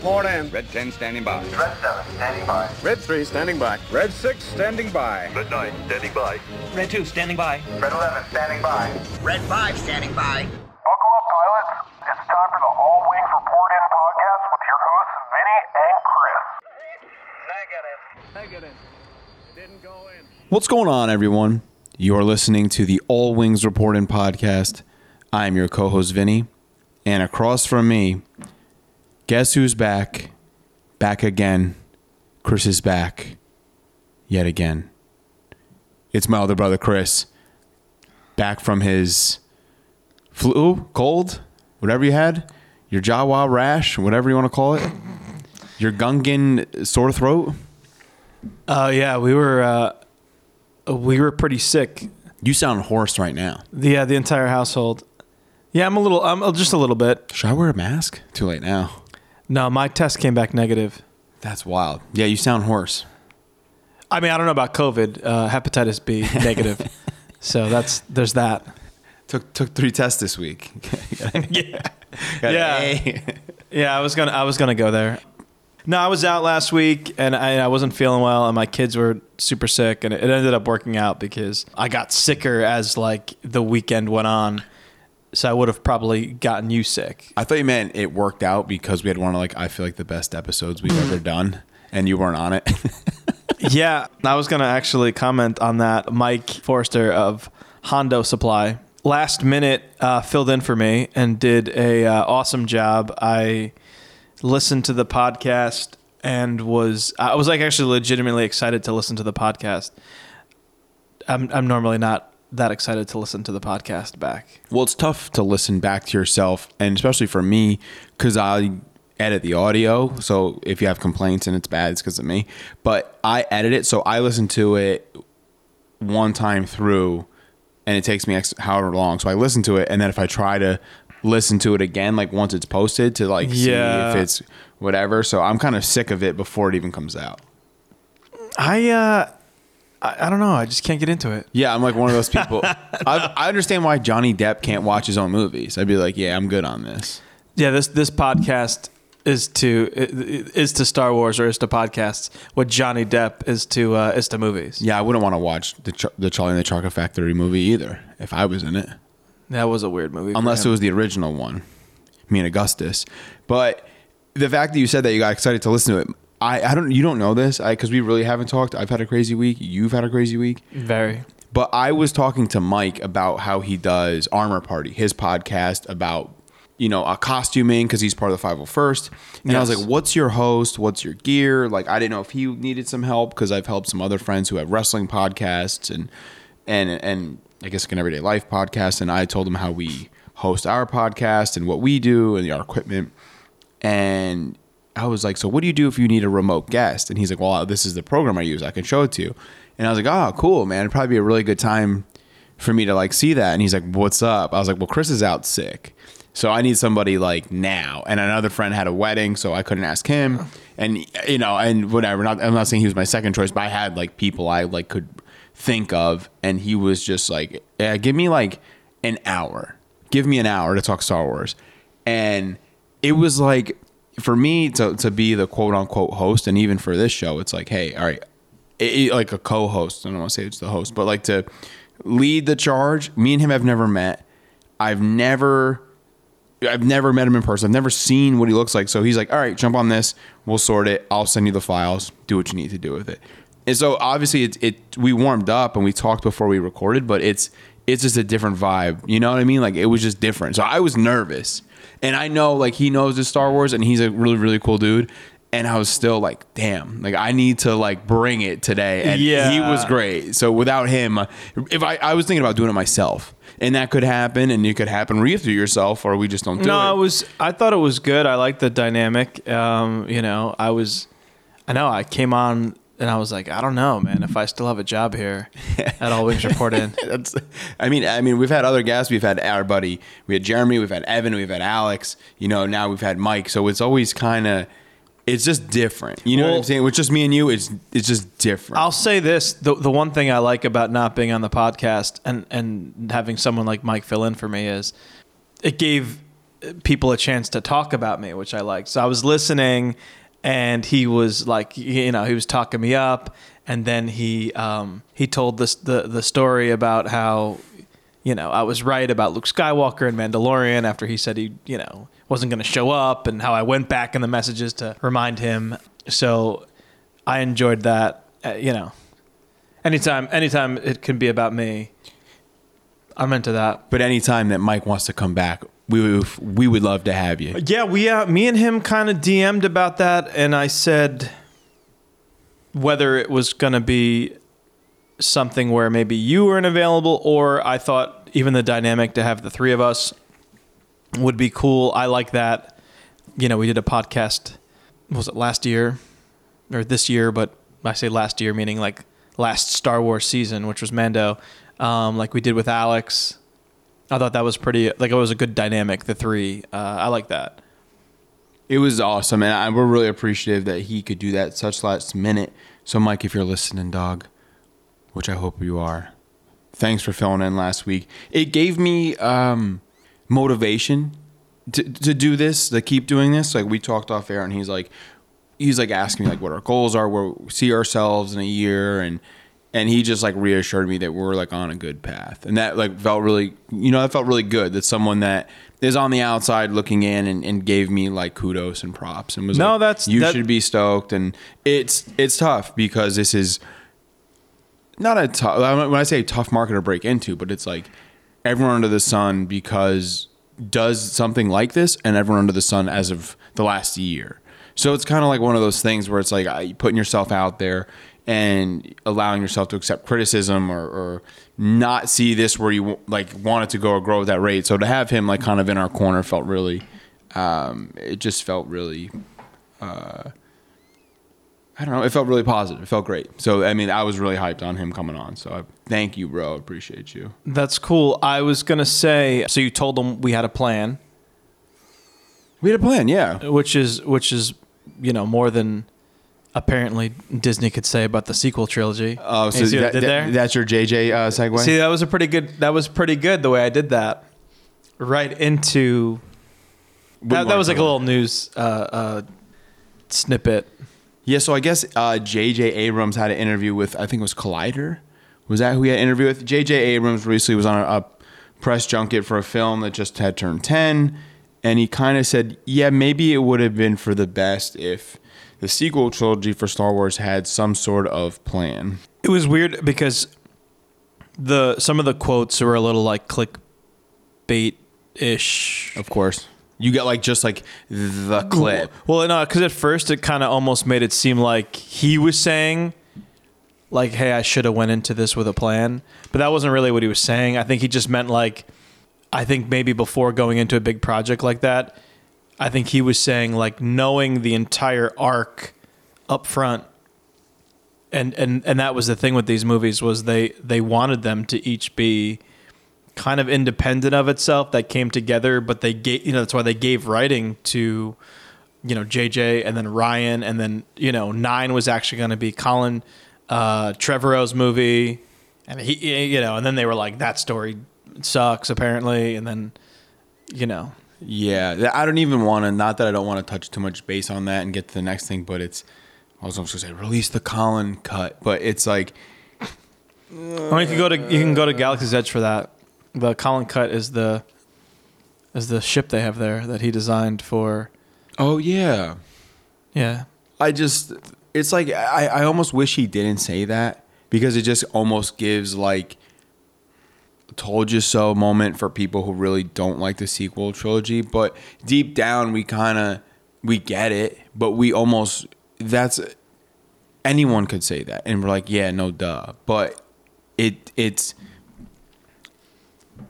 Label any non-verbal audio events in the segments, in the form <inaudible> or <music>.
report in. Red 10 standing by. Red 7, standing by. Red 3 standing by. Red 6 standing by. Red 9, standing by. Red 2, standing by. Red 11, standing by. Red 5 standing by. Buckle up, pilots. It's time for the All Wings Report In podcast with your hosts, Vinny and Chris. Negative. Didn't go in. What's going on, everyone? You're listening to the All Wings Report In podcast. I'm your co host, Vinny. And across from me, guess who's back? Back again. Chris is back. Yet again. It's my other brother, Chris. Back from his flu, cold, whatever you had, your Jawa rash, whatever you want to call it, your Gungan sore throat. Uh, yeah, we were uh, we were pretty sick. You sound hoarse right now. Yeah, the entire household. Yeah, I'm a little. I'm uh, just a little bit. Should I wear a mask? Too late now. No, my test came back negative. That's wild. Yeah, you sound hoarse. I mean, I don't know about COVID, uh, hepatitis B <laughs> negative. so that's there's that. Took took three tests this week. <laughs> Yeah, Yeah. Yeah. I was gonna I was gonna go there. No, I was out last week and I, I wasn't feeling well, and my kids were super sick, and it ended up working out because I got sicker as like the weekend went on. So I would have probably gotten you sick. I thought you meant it worked out because we had one of like I feel like the best episodes we've ever done, and you weren't on it. <laughs> Yeah, I was gonna actually comment on that. Mike Forrester of Hondo Supply last minute uh, filled in for me and did a uh, awesome job. I listened to the podcast and was I was like actually legitimately excited to listen to the podcast. I'm I'm normally not that excited to listen to the podcast back. well, it's tough to listen back to yourself, and especially for me because I edit the audio. So if you have complaints and it's bad, it's because of me. But I edit it, so I listen to it one time through, and it takes me X, however long. So I listen to it, and then if I try to listen to it again, like once it's posted, to like see Yeah. if it's whatever. So I'm kind of sick of it before it even comes out. I uh I, I don't know. I just can't get into it. Yeah, I'm like one of those people. <laughs> I, I understand why Johnny Depp can't watch his own movies. I'd be like, yeah, I'm good on this. Yeah, this this podcast is to is to Star Wars or is to podcasts. What Johnny Depp is to uh, is to movies. Yeah, I wouldn't want to watch the the Charlie and the Chocolate Factory movie either if I was in it, That was a weird movie. unless it was the original one, me and Augustus. But the fact that you said that you got excited to listen to it, I, I don't you don't know this because we really haven't talked. I've had a crazy week. You've had a crazy week. very. But I was talking to Mike about how he does Armor Party, his podcast about you know a costuming because he's part of the 501st. And I was like, "What's your host? What's your gear?" Like I didn't know if he needed some help because I've helped some other friends who have wrestling podcasts and and and I guess like an everyday life podcast. And I told him how we host our podcast and what we do and our equipment. And I was like, so what do you do if you need a remote guest? And he's like, well, this is the program I use. I can show it to you. And I was like, oh, cool, man. It'd probably be a really good time for me to like see that. And he's like, what's up? I was like, well, Chris is out sick. So I need somebody like now. And another friend had a wedding, so I couldn't ask him. And you know, and whatever. Not, I'm not saying he was my second choice, but I had like people I like could think of, and he was just like, yeah, give me like an hour. Give me an hour to talk Star Wars. And it was like for me to to be the quote unquote host, and even for this show, it's like, hey, all right, it- like a co-host. I don't want to say it's the host, but like to lead the charge. Me and him have never met. I've never. I've never met him in person. I've never seen what he looks like. So he's like, all right, jump on this. We'll sort it. I'll send you the files. Do what you need to do with it. And so obviously it, it we warmed up and we talked before we recorded, but it's it's just a different vibe. You know what I mean? Like it was just different. So I was nervous. And I know like he knows his Star Wars and he's a really, really cool dude. And I was still like, damn, like I need to like bring it today. And Yeah. he was great. So without him, if I, I was thinking about doing it myself. And that could happen, and it could happen where you have to do yourself, or we just don't do No, it. it was. I thought it was good. I liked the dynamic. Um, you know, I was. I know. I came on and I was like, I don't know, man. If I still have a job here at All Wings Report In. <laughs> That's, I mean, I mean, we've had other guests. We've had our buddy, we had Jeremy, we've had Evan, we've had Alex. You know, now we've had Mike. So it's always kind of, it's just different. You know what I'm saying? With just me and you, it's it's just different. I'll say this: the the one thing I like about not being on the podcast and and having someone like Mike fill in for me is it gave people a chance to talk about me, which I liked. So I was listening, and he was like, you know, he was talking me up, and then he um, he told this the the story about how you know I was right about Luke Skywalker and Mandalorian after he said he you know wasn't going to show up, and how I went back in the messages to remind him. So I enjoyed that. Uh, you know, anytime anytime it can be about me, I'm into that. But anytime that Mike wants to come back, we would, we would love to have you. Yeah, we uh, me and him kind of DM'd about that, and I said whether it was going to be something where maybe you weren't available, or I thought even the dynamic to have the three of us would be cool. I like that. You know, we did a podcast. Was it last year or this year? But I say last year, meaning like last Star Wars season, which was Mando. Um, like we did with Alex. I thought that was pretty. Like it was a good dynamic. The three. Uh, I like that. It was awesome, and I, we're really appreciative that he could do that such last minute. So, Mike, if you're listening, dog, which I hope you are, thanks for filling in last week. It gave me um, motivation to to do this, to keep doing this. Like we talked off air, and he's like, he's like asking me like what our goals are, where we see ourselves in a year, and and he just like reassured me that we're like on a good path, and that like felt really, you know, that felt really good. That someone that is on the outside looking in and, and gave me like kudos and props and was No, like, that's- you that- should be stoked, and it's it's tough because this is not a tough. When I say tough market to break into, but it's like everyone under the sun because does something like this, and everyone under the sun as of the last year. So it's kind of like one of those things where it's like putting yourself out there and allowing yourself to accept criticism or, or not see this where you like want it to go or grow at that rate. So to have him like kind of in our corner felt really, um, it just felt really I don't know. It felt really positive. It felt great. So I mean, I was really hyped on him coming on. So I, thank you, bro. Appreciate you. That's cool. I was gonna say. So you told him we had a plan, We had a plan, yeah. which is which is you know more than apparently Disney could say about the sequel trilogy. Oh, You so see what I that, did that- there? that's your JJ uh, segue. See, that was a pretty good. That was pretty good the way I did that. Right into that. That was like a little news uh, uh, snippet. Yeah, so I guess uh, J.J. Abrams had an interview with I think it was Collider. Was that who he had an interview with? J.J. Abrams recently was on a, a press junket for a film that just had turned ten, and he kind of said, "Yeah, maybe it would have been for the best if the sequel trilogy for Star Wars had some sort of plan." It was weird because the some of the quotes were a little like clickbait ish. Of course, you get like just like the clip. Well, no, because at first it kind of almost made it seem like he was saying, like, "Hey, I should have went into this with a plan," but that wasn't really what he was saying. I think he just meant like, I think maybe before going into a big project like that, I think he was saying like knowing the entire arc up front. And, and and that was the thing with these movies was they they wanted them to each be kind of independent of itself that came together but they gave you know that's why they gave writing to you know JJ and then Ryan and then you know 9 was actually going to be Colin uh Trevorrow's movie and he you know and then they were like that story sucks apparently and then you know Yeah, I don't even want to. Not that I don't want to touch too much base on that and get to the next thing, but it's. I was almost gonna say release the Colin cut, but it's like or you can go to you can go to Galaxy's Edge for that the Colin Cut is the is the ship they have there that he designed for oh yeah. yeah I just it's like I, I almost wish he didn't say that because it just almost gives like told you so moment for people who really don't like the sequel trilogy but deep down we kind of we get it but we almost that's anyone could say that and we're like yeah no duh but it it's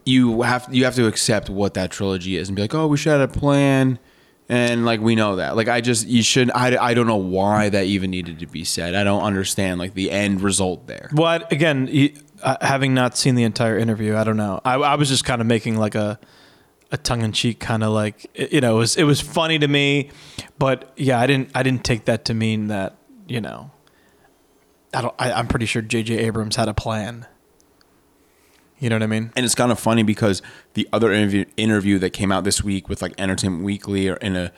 you have you have to accept what that trilogy is and be like oh we should have a plan and like we know that like i just you should i, I don't know why that even needed to be said i don't understand like the end result there. Well, again, uh, having not seen the entire interview, I don't know. I, I was just kind of making like a a tongue in cheek kind of like you know it was it was funny to me, but yeah, I didn't I didn't take that to mean that you know. I don't. I, I'm pretty sure J.J. Abrams had a plan. You know what I mean? And it's kind of funny because the other interview interview that came out this week with like Entertainment Weekly or in a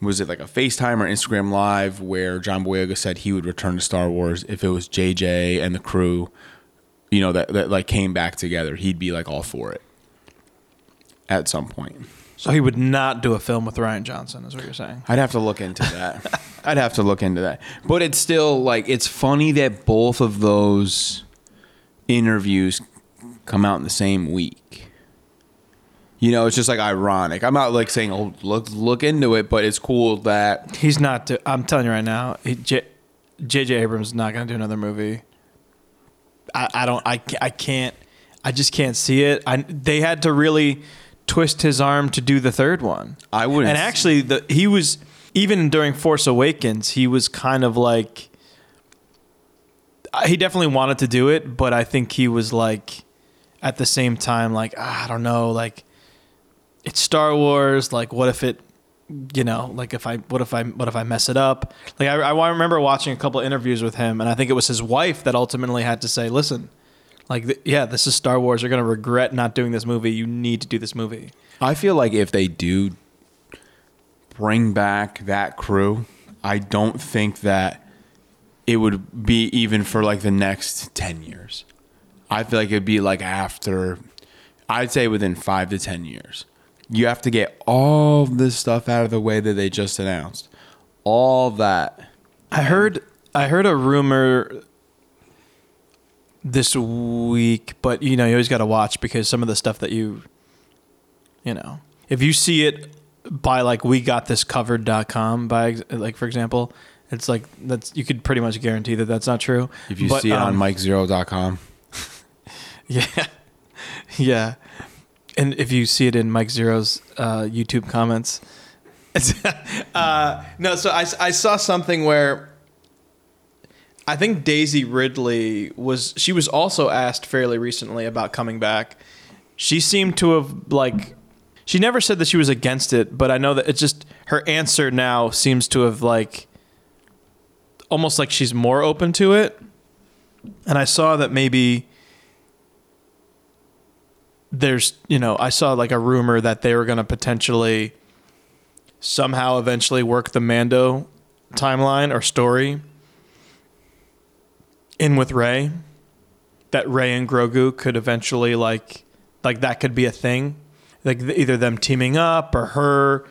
was it like a FaceTime or Instagram Live where John Boyega said he would return to Star Wars if it was JJ and the crew, you know, that, that like came back together. He'd be like all for it at some point. So he would not do a film with Rian Johnson, is what you're saying. I'd have to look into that. <laughs> I'd have to look into that. But it's still like it's funny that both of those interviews come out in the same week. You know, it's just like ironic. I'm not like saying, "Oh, look look into it," but it's cool that He's not. Do, I'm telling you right now, he, J, J.J. Abrams is not going to do another movie. I, I don't. I, I can't. I just can't see it. I, they had to really twist his arm to do the third one. I wouldn't. And actually, the he was even during Force Awakens, he was kind of like he definitely wanted to do it, but I think he was like at the same time like ah, I don't know, like it's Star Wars. Like, what if it, you know, like if I, what if I, what if I mess it up? Like, I, I remember watching a couple interviews with him, and I think it was his wife that ultimately had to say, "Listen, like, yeah, this is Star Wars. You're gonna regret not doing this movie. You need to do this movie." I feel like if they do bring back that crew, I don't think that it would be even for like the next 10 years. I feel like it'd be like after, I'd say within five to 10 years. You have to get all this stuff out of the way that they just announced. All that. I heard I heard a rumor this week, but you know, you always got to watch because some of the stuff that you you know, if you see it by like we got this covered.com by like for example, it's like that's you could pretty much guarantee that that's not true. If you But, see it on um, MikeZeroh.com, <laughs> Yeah. Yeah. And if you see it in Mike Zeroh's uh, YouTube comments. <laughs> uh, no, so I, I saw something where I think Daisy Ridley was, she was also asked fairly recently about coming back. She seemed to have, like, she never said that she was against it, but I know that it's just her answer now seems to have, like, almost like she's more open to it. And I saw that maybe there's you know i saw like a rumor that they were going to potentially somehow eventually work the mando timeline or story in with Rey that Rey and grogu could eventually like like that could be a thing like either them teaming up or her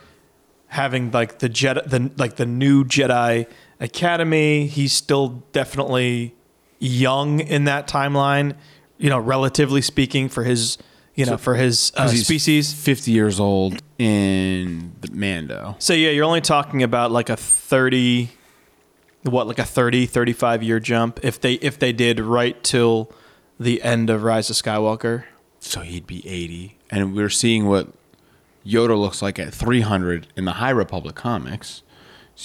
having like the Jedi, the like the new Jedi Academy. He's still definitely young in that timeline, you know, relatively speaking for his, you know, for his uh, species. 50 years old in the Mando. So yeah, you're only talking about like a 30 what like a 30 35 year jump if they if they did right till the end of Rise of Skywalker. So he'd be 80. And we're seeing what Yoda looks like at 300 in the High Republic comics.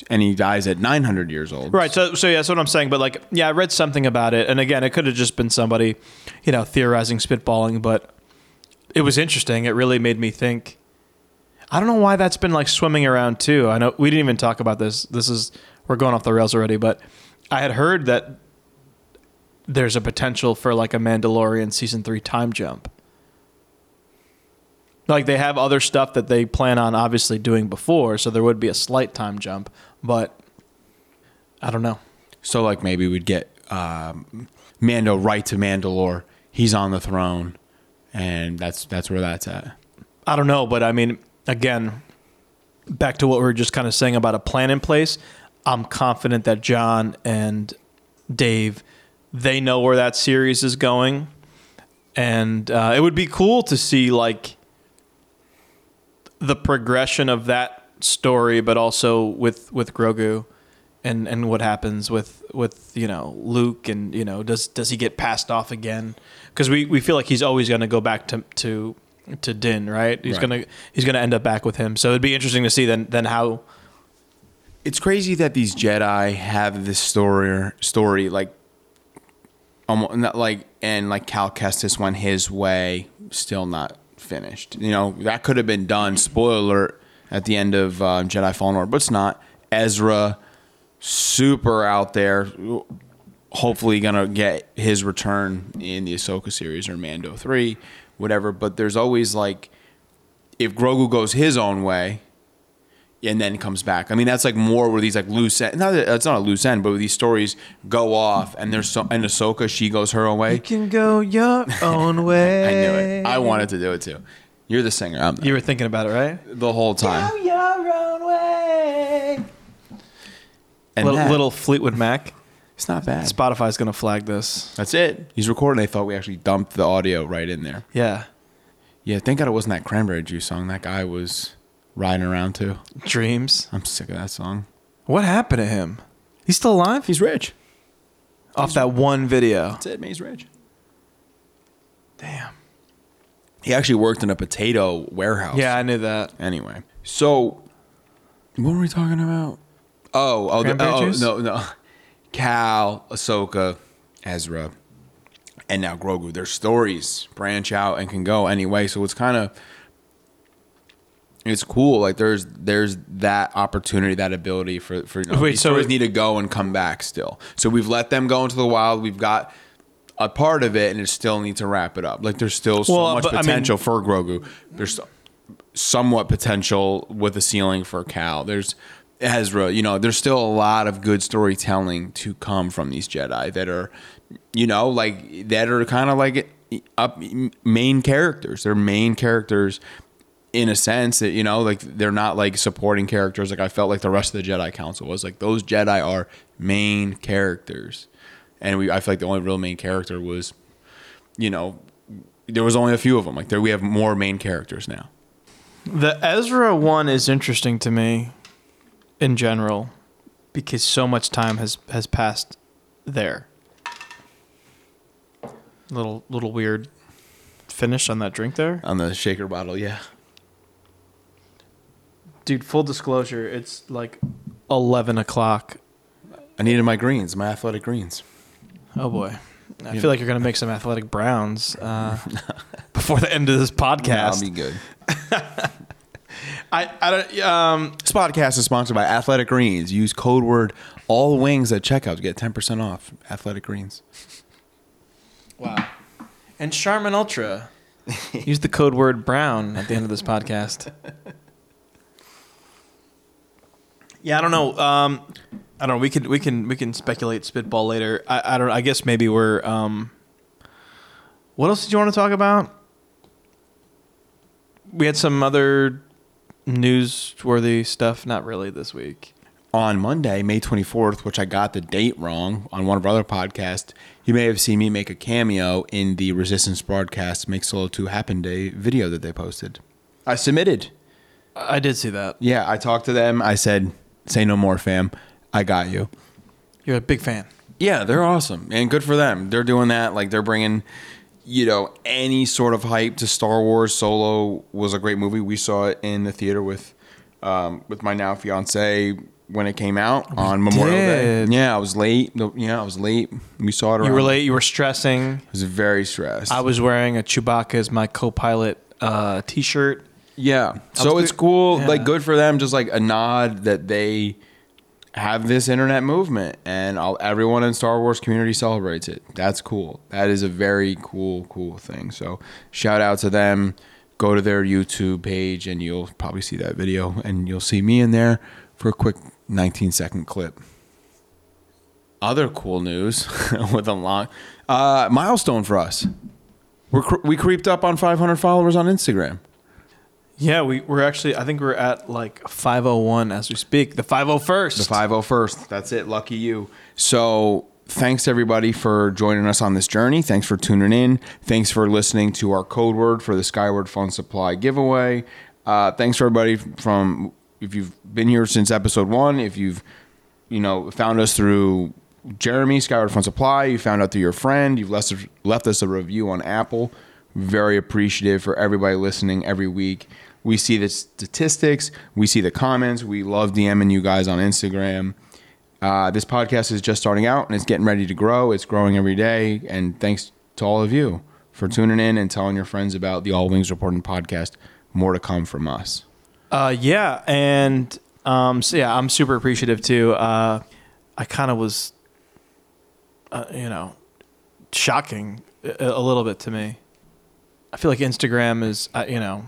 And he dies at 900 years old. Right. So, so yeah, that's what I'm saying. But like, yeah, I read something about it, and again, it could have just been somebody, you know, theorizing, spitballing. But it was interesting. It really made me think. I don't know why that's been like swimming around too. I know we didn't even talk about this. This is we're going off the rails already. But I had heard that there's a potential for like a Mandalorian season three time jump. Like they have other stuff that they plan on obviously doing before, so there would be a slight time jump, but I don't know. So, like, maybe we'd get um, Mando right to Mandalore. He's on the throne. And that's that's where that's at. I don't know, but I mean, again, back to what we were just kind of saying about a plan in place. I'm confident that Jon and Dave, they know where that series is going, and uh, it would be cool to see like the progression of that story, but also with with Grogu. And, and what happens with, with you know Luke and you know does does he get passed off again? Because we, we feel like he's always going to go back to to to Din, right? He's Right. gonna he's gonna end up back with him. So it'd be interesting to see then then how It's crazy that these Jedi have this story, story like, almost not like, and like Cal Kestis went his way, still not finished. You know, that could have been done. Spoiler alert at the end of um, Jedi Fallen Order, but it's not. Ezra, super out there. hopefully gonna get his return in the Ahsoka series or Mando three, whatever. But there's always like, if Grogu goes his own way, and then comes back. I mean, that's like more where these like loose end. Not that it's not a loose end, but where these stories go off, and there's so and Ahsoka she goes her own way. You can go your own way. <laughs> I knew it. I wanted to do it too. You're the singer. I'm You were thinking about it, right? the whole time. your own way. And Little, that- little Fleetwood Mac. it's not bad. Spotify's gonna flag this. That's it. He's recording. They thought we actually dumped the audio right in there. Yeah. Yeah, thank God it wasn't that Cranberry Juice song that guy was riding around to. Dreams. I'm sick of that song. What happened to him? He's still alive? He's rich. off that one video. That's it. Man, he's rich. Damn. He actually worked in a potato warehouse. Yeah, I knew that. Anyway, so what were we talking about? Oh, oh, the, oh juice? no, no. Cal, Ahsoka, Ezra, and now Grogu. Their stories branch out and can go anyway. So it's kind of it's cool. Like there's there's that opportunity, that ability for for you know, Wait, so stories it- need to go and come back still. So we've let them go into the wild. We've got a part of it, and it still needs to wrap it up. Like there's still so Well, much but, I mean- potential for Grogu. There's somewhat potential with a ceiling for Cal. There's Ezra. You know, there's still a lot of good storytelling to come from these Jedi that are, you know, like that are kind of like up main characters. They're main characters in a sense that you know, like they're not like supporting characters. Like I felt like the rest of the Jedi Council was like those Jedi are main characters, and we. I feel like the only real main character was, you know, there was only a few of them. Like there, we have more main characters now. The Ezra one is interesting to me in general because so much time has has passed there. Little little weird finish on that drink there. on the shaker bottle. Yeah, Dude, full disclosure, it's like eleven o'clock. I needed my greens, my athletic greens. Oh boy. I feel like you're gonna make some athletic browns uh, <laughs> before the end of this podcast. I'll be good. <laughs> I, I don't um This podcast is sponsored by Athletic Greens. Use code word all wings at checkout to get ten percent off. Athletic Greens. Wow. And Charmin Ultra. <laughs> Use the code word brown at the end of this podcast. Yeah, I don't know. Um, I don't know. We could we can we can speculate spitball later. I, I don't. I guess maybe we're. Um, what else did you want to talk about? We had some other newsworthy stuff. Not really this week. on Monday, May 24th, which I got the date wrong on one of our other podcasts, you may have seen me make a cameo in the Resistance Broadcast Make Solo 2 Happen Day video that they posted. I submitted. I did see that. Yeah, I talked to them. I said, say no more, fam. I got you. You're a big fan. Yeah, they're awesome and good for them. They're doing that. Like they're bringing, you know, any sort of hype to Star Wars. Solo was a great movie. We saw it in the theater with, um, with my now fiance when it came out on Memorial did. Day. Yeah, I was late. Yeah, I was late. We saw it. Around. You were late. You were stressing. I was very stressed. I was wearing a Chewbacca as my co-pilot uh, T-shirt. Yeah. So it's cool. yeah. Like good for them. Just like a nod that they have this internet movement and all, everyone in Star Wars community celebrates it. That's cool. That is a very cool, cool thing. So shout out to them. Go to their YouTube page and you'll probably see that video and you'll see me in there for a quick 19 second clip. Other cool news <laughs> with a long uh, milestone for us. We're we creeped up on 500 followers on Instagram. Yeah, we, we're actually. I think we're at like 501 as we speak. The 501st. The 501st. That's it. Lucky you. So, thanks everybody for joining us on this journey. Thanks for tuning in. Thanks for listening to our code word for the Skyward Fun Supply giveaway. Uh, thanks for everybody from if you've been here since episode one, if you've you know found us through Jeremy Skyward Fun Supply, you found out through your friend, you've left left us a review on Apple. Very appreciative for everybody listening every week. We see the statistics, we see the comments. We love DMing you guys on Instagram. Uh, this podcast is just starting out and it's getting ready to grow. It's growing every day. And thanks to all of you for tuning in and telling your friends about the All Wings Report In podcast. More to come from us. Uh, yeah, and um, so yeah, I'm super appreciative too. Uh, I kind of was uh, you know, shocking a, a little bit to me. I feel like Instagram is, uh, you know,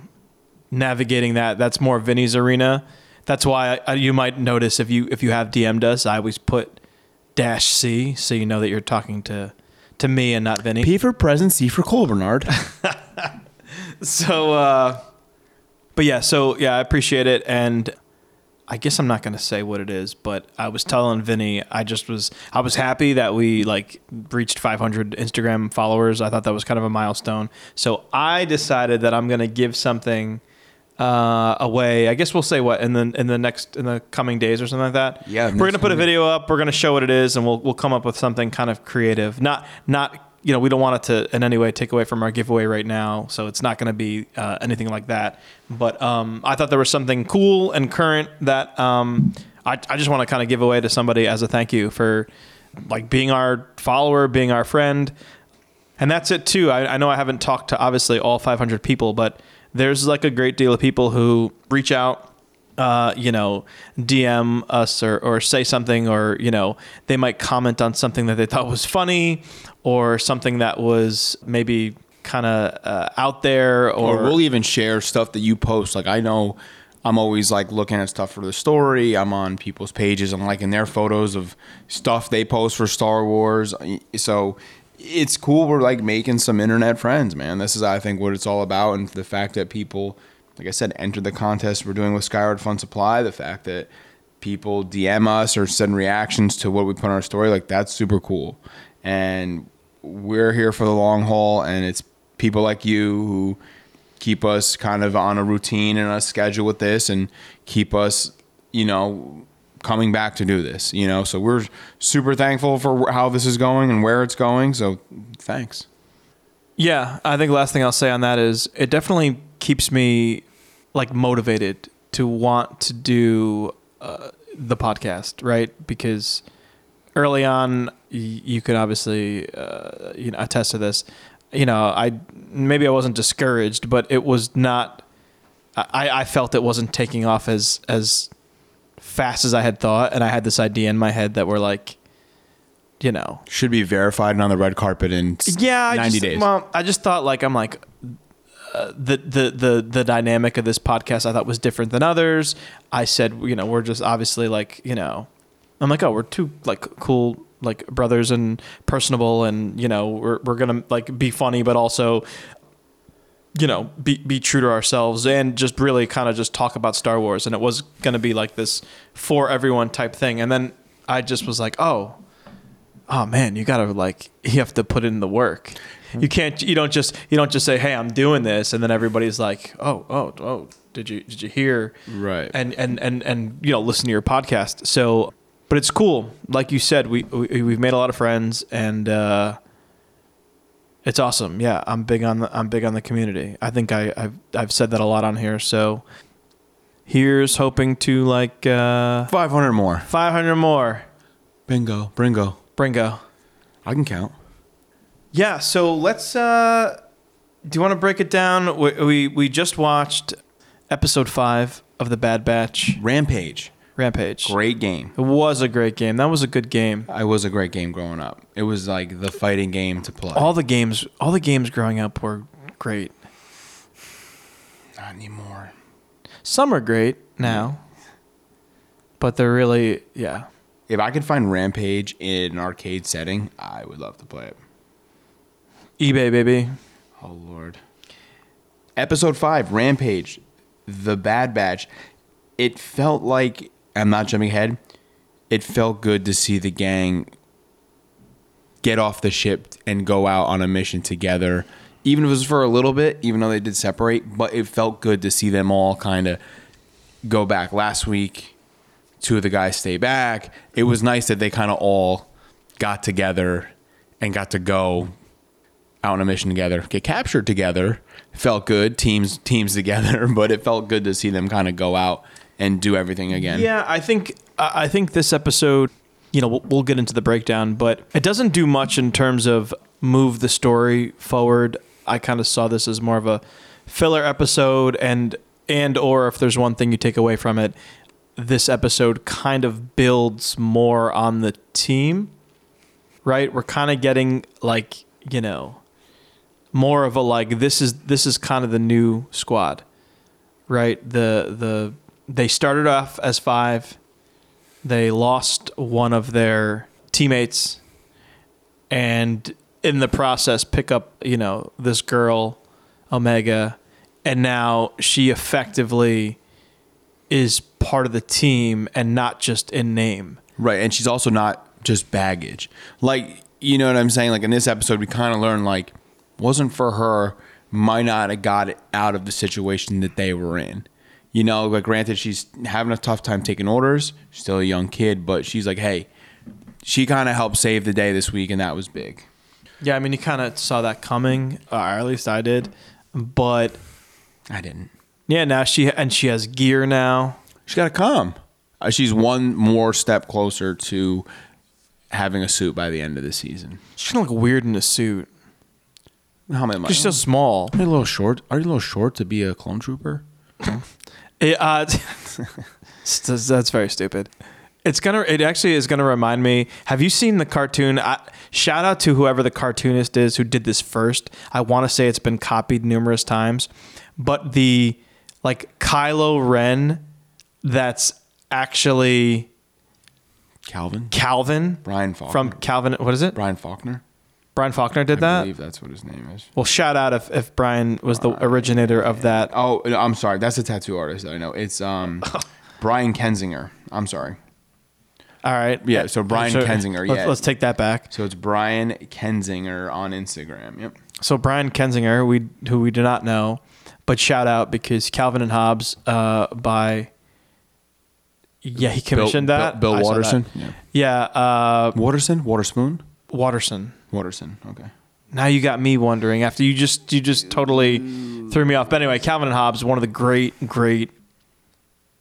navigating that. That's more Vinny's arena. That's why I, you might notice if you if you have DM'd us, I always put dash C so you know that you're talking to to me and not Vinny. P for present, C for Cole Bernard. <laughs> So, uh, but yeah, so yeah, I appreciate it, and I guess I'm not gonna say what it is, but I was telling Vinny, I just was, I was happy that we like reached 500 Instagram followers. I thought that was kind of a milestone. So I decided that I'm gonna give something uh, away. I guess we'll say what in the in the next in the coming days or something like that. Yeah, we're gonna put a video up. We're gonna show what it is, and we'll we'll come up with something kind of creative. Not not you know we don't want it to in any way take away from our giveaway right now. So it's not gonna be uh, anything like that. But um, I thought there was something cool and current that um, I I just want to kind of give away to somebody as a thank you for like being our follower, being our friend. And that's it too. I, I know I haven't talked to obviously all 500 people, but there's like a great deal of people who reach out, uh, you know, DM us or, or say something, or, you know, they might comment on something that they thought was funny or something that was maybe kind of uh, out there or, or we'll even share stuff that you post. Like I know I'm always like looking at stuff for the story. I'm on people's pages. I'm liking their photos of stuff they post for Star Wars. So it's cool. We're like making some internet friends, man. This is I think what it's all about, and the fact that people, like I said, enter the contest we're doing with Skyward Fun Supply. The fact that people DM us or send reactions to what we put on our story, like that's super cool. And we're here for the long haul, and it's people like you who keep us kind of on a routine and a schedule with this and keep us, you know, coming back to do this, you know. So we're super thankful for how this is going and where it's going. So thanks. Yeah, I think last thing I'll say on that is it definitely keeps me like motivated to want to do uh, the podcast, right? Because early on, y- you could obviously uh, you know attest to this. You know, I maybe I wasn't discouraged, but it was not. I, I felt it wasn't taking off as as fast as I had thought, and I had this idea in my head that we're like, you know, Should be verified and on the red carpet in yeah, I 90 just, days. Well, I just thought like I'm like uh, the the the the dynamic of this podcast I thought was different than others. I said, you know, we're just obviously like, you know, I'm like, oh, we're two like cool like brothers and personable and you know, we're we're to like be funny but also you know, be be true to ourselves and just really kind of just talk about Star Wars and it was going to be like this for everyone type thing. And then I just was like, "Oh, oh man, you gotta like you have to put in the work. You can't you don't just you don't just say, Hey, I'm doing this and then everybody's like, Oh, oh, oh, did you did you hear? Right. And and and and you know, listen to your podcast. So but it's cool. Like you said, we, we we've made a lot of friends and uh it's awesome. Yeah, I'm big on the I'm big on the community. I think I, I've I've said that a lot on here. So here's hoping to like uh 500 more. 500 more. Bingo. Bringo. Bringo. I can count. Yeah, so let's. uh Do you want to break it down? We, we we just watched episode five of the Bad Batch Rampage. Rampage. Great game. It was a great game. That was a good game. I was a great game growing up. It was like the fighting game to play. All the games, all the games growing up were great. Not anymore. Some are great now, but they're really yeah. If I could find Rampage in an arcade setting, I would love to play it. eBay baby. Oh Lord. Episode five, Rampage, the Bad Batch. It felt like I'm not jumping ahead. It felt good to see the gang get off the ship and go out on a mission together. Even if it was for a little bit, even though they did separate, but it felt good to see them all kind of go back. Last week, two of the guys stay back. It was nice that they kind of all got together and got to go out on a mission together, get captured together. Felt good, teams teams <laughs> together, but it felt good to see them kind of go out and do everything again. Yeah, I think I think this episode, you know, we'll, we'll get into the breakdown, but it doesn't do much in terms of move the story forward. I kind of saw this as more of a filler episode, and and or if there's one thing you take away from it, this episode kind of builds more on the team. right? We're kind of getting like you know more of a like this is this is kind of the new squad, right? The the they started off as five. They lost one of their teammates, and in the process, pick up you know this girl, Omega, and now she effectively is part of the team and not just in name. Right, and she's also not just baggage. Like, you know what I'm saying? Like in this episode, we kind of learned like, wasn't for her, might not have got out of the situation that they were in. You know, like granted, she's having a tough time taking orders. She's still a young kid, but she's like, hey, she kind of helped save the day this week, and that was big. Yeah, I mean, you kind of saw that coming, or at least I did. But I didn't. yeah, now she and she has gear now. She's got to come. Uh, she's one more step closer to having a suit by the end of the season. She's gonna look weird in a suit. How am many? She's so small. Are you a little short? Are you a little short to be a clone trooper? <laughs> It, uh, <laughs> that's, that's very stupid. It's gonna. It actually is gonna remind me. Have you seen the cartoon? I, shout out to whoever the cartoonist is who did this first. I want to say it's been copied numerous times, but the like Kylo Ren, that's actually Calvin. Calvin Brian Faulkner. from Calvin. What is it? Brian Faulkner. Brian Faulkner did that. I that. believe that's what his name is. Well, shout out if, if Brian was the originator of that. Oh, no, I'm sorry. That's a tattoo artist that I know. It's um, <laughs> Brian Kensinger. I'm sorry. All right. Yeah, so Brian Kensinger, Let's, yeah. let's take that back. So it's Brian Kensinger on Instagram. Yep. So Brian Kensinger, we who we do not know, but shout out because Calvin and Hobbes uh, by yeah he commissioned Bill, that Bill, I Bill saw that. Watterson. Yeah. Yeah, uh, Waterston. Waterspoon. Watterson. Waterson. Okay. Now you got me wondering after you just you just totally threw me off. But anyway, Calvin and Hobbes, one of the great great.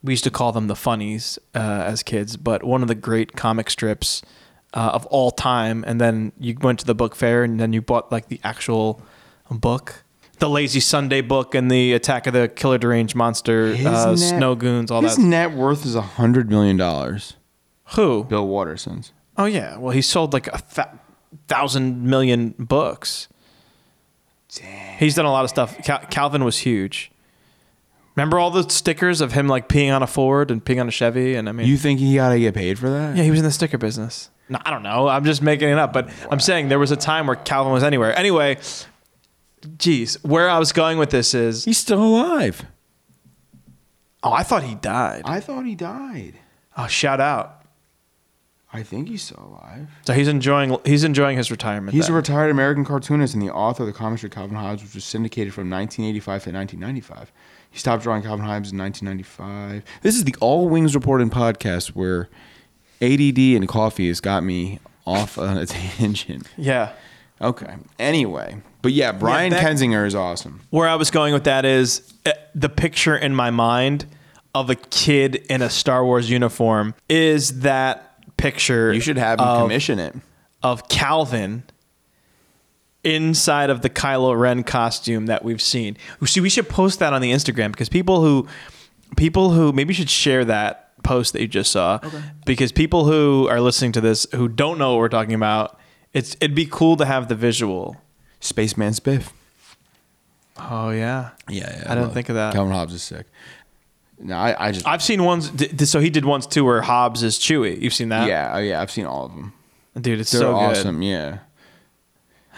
We used to call them the funnies uh, as kids, but one of the great comic strips uh, of all time. And then you went to the book fair, and then you bought like the actual book, the Lazy Sunday book, and the Attack of the Killer Deranged Monster, uh, Snow Goons, all his that. His net worth is a hundred million dollars. Who? Bill Watterson's. Oh yeah. Well, he sold like a thousand million books. He's done a lot of stuff. Cal- Calvin was huge. Remember all the stickers of him like peeing on a Ford and peeing on a Chevy, and I mean, You think he got to get paid for that? yeah, he was in the sticker business. No, I don't know. I'm just making it up, but I'm saying there was a time where Calvin was anywhere. Anyway, geez, where I was going with this is, He's still alive. oh, I thought he died. I thought he died. Oh, shout out. I think he's still alive. So he's enjoying he's enjoying his retirement. He's a retired American cartoonist and the author of the comic strip Calvin Hobbes, which was syndicated from 1985 to 1995. He stopped drawing Calvin Hobbes in 1995. This is the All Wings Report In podcast where ADD and coffee has got me off on a <laughs> tangent. yeah. Okay. Anyway, but yeah, Brian that- Kensinger is awesome. where I was going with that is uh, the picture in my mind of a kid in a Star Wars uniform is that picture. You should have him of, commission it. of Calvin inside of the Kylo Ren costume that we've seen. See, we should post that on the Instagram because people who people who maybe should share that post that you just saw because people who are listening to this who don't know what we're talking about, it's it'd be cool to have the visual. Spaceman Spiff. Oh yeah. Yeah, yeah I didn't think of that. Calvin Hobbes is sick. No, I, I just I've seen ones. So he did ones too where Hobbes is Chewie. You've seen that? yeah, oh, yeah, I've seen all of them. dude, it's They're so good. awesome. Yeah.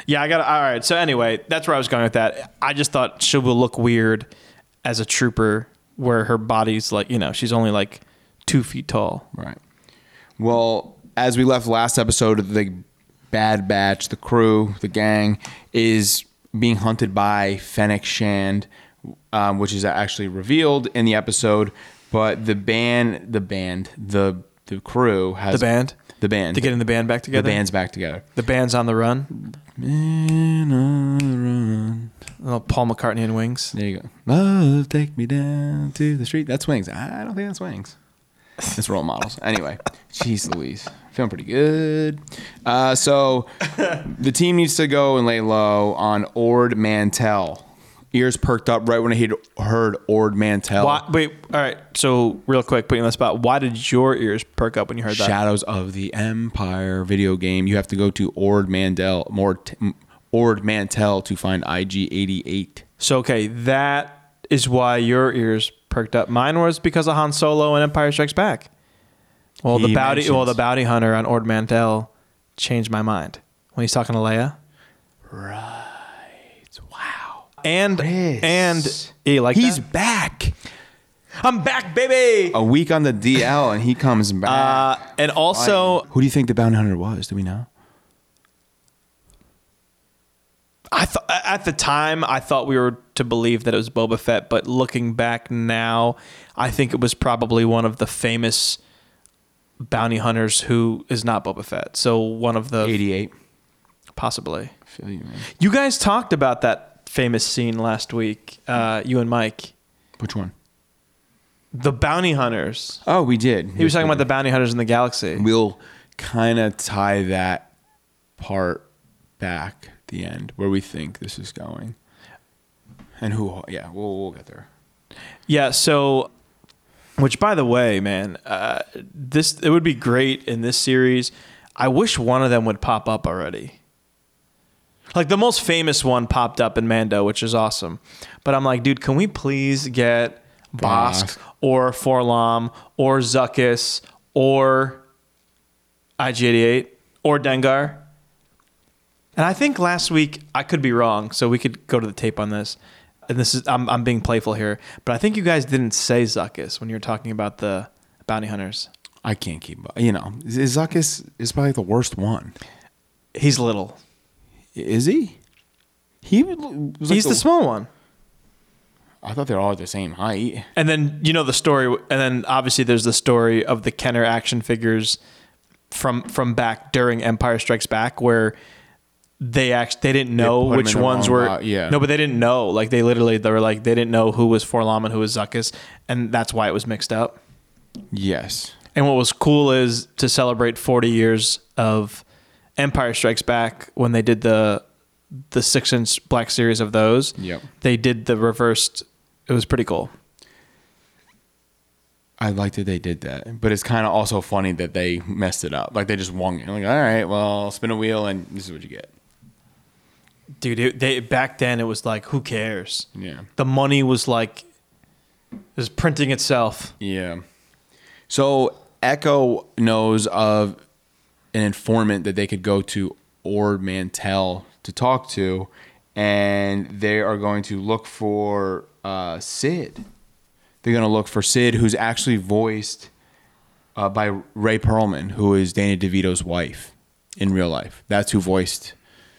Yeah, I got. All right. So anyway, that's where I was going with that. I just thought she will look weird as a trooper, where her body's like, you know, she's only like two feet tall. Right. Well, as we left last episode, the Bad Batch, the crew, the gang, is being hunted by Fennec Shand, um, which is actually revealed in the episode. But the band, the band, the the crew has The band? the band, To getting the band back together. the band's back together. The band's on the run. Man on the run. Little Paul McCartney and Wings. There you go. Love, take me down to the street. That's Wings. I don't think that's Wings. It's role models. Anyway, jeez Louise. Feeling pretty good. Uh, so the team needs to go and lay low on Ord Mantell. Ears perked up right when he heard Ord Mantell. Why, wait, all right. So real quick, putting you on the spot. Why did your ears perk up when you heard that? Shadows of the Empire video game. You have to go to Ord Mandel, Mort, Ord Mantell to find IG88. So okay, that is why your ears perked up. Mine was because of Han Solo and Empire Strikes Back. Well, the He bounty, well, the bounty hunter on Ord Mantell changed my mind when he's talking to Leia. Wow. And Chris. and he like He's that? back. I'm back, baby. A week on the DL and he comes back. Uh, and also, Who do you think the bounty hunter was? Do we know? I thought at the time I thought we were to believe that it was Boba Fett, but looking back now, I think it was probably one of the famous bounty hunters who is not Boba Fett. So one of the 88. possibly. feel you, man. You guys talked about that famous scene last week. Uh, you and Mike, Which one? the bounty hunters. Oh, we did. He was talking about the bounty hunters in the galaxy. We'll kind of tie that part back at the end where we think this is going. And who, yeah, we'll, we'll get there. Yeah. So, which by the way, man, uh, this it would be great in this series. I wish one of them would pop up already. Like the most famous one popped up in Mando, which is awesome. But I'm like, dude, can we please get Bossk or 4-LOM or Zuckuss or IG88 or Dengar? And I think last week I could be wrong, so we could go to the tape on this. And this is I'm I'm being playful here, but I think you guys didn't say Zuckuss when you were talking about the bounty hunters. I can't keep. You know, Zuckuss is probably the worst one. He's little. Is he? He was like He's the, small one. I thought they're all the same height. And then you know the story, and then obviously there's the story of the Kenner action figures from from back during Empire Strikes Back, where they actually they didn't know put 'em which ones were bo- yeah. no, but they didn't know. Like they literally they were like they didn't know who was 4-LOM and who was Zuckuss, and that's why it was mixed up. Yes. And what was cool is to celebrate 40 years of Empire Strikes Back when they did the the six inch black series of those. Yep. They did the reversed. It was pretty cool. I liked that they did that, but it's kind of also funny that they messed it up. Like they just won it. Like, all right, well, spin a wheel and this is what you get. Dude, it, they back then it was like, who cares? Yeah. The money was like, it was printing itself. Yeah. So Echo knows of an informant that they could go to Ord Mantell to talk to, and they are going to look for uh, Cid. They're going to look for Cid, who's actually voiced uh, by Rhea Perlman, who is Danny DeVito's wife in real life. That's who voiced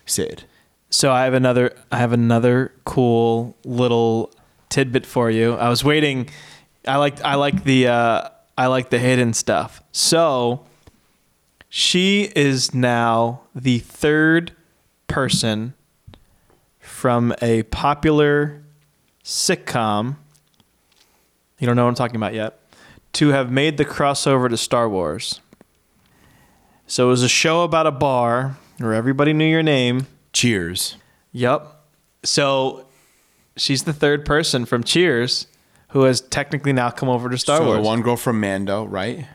Cid. So I have another I have another cool little tidbit for you. I was waiting I like I like the uh I like the hidden stuff. So she is now the third person from a popular sitcom you don't know what I'm talking about yet to have made the crossover to Star Wars. So it was a show about a bar where everybody knew your name. Cheers. Yep. So she's the third person from Cheers who has technically now come over to Star so Wars. the one girl from Mando, right?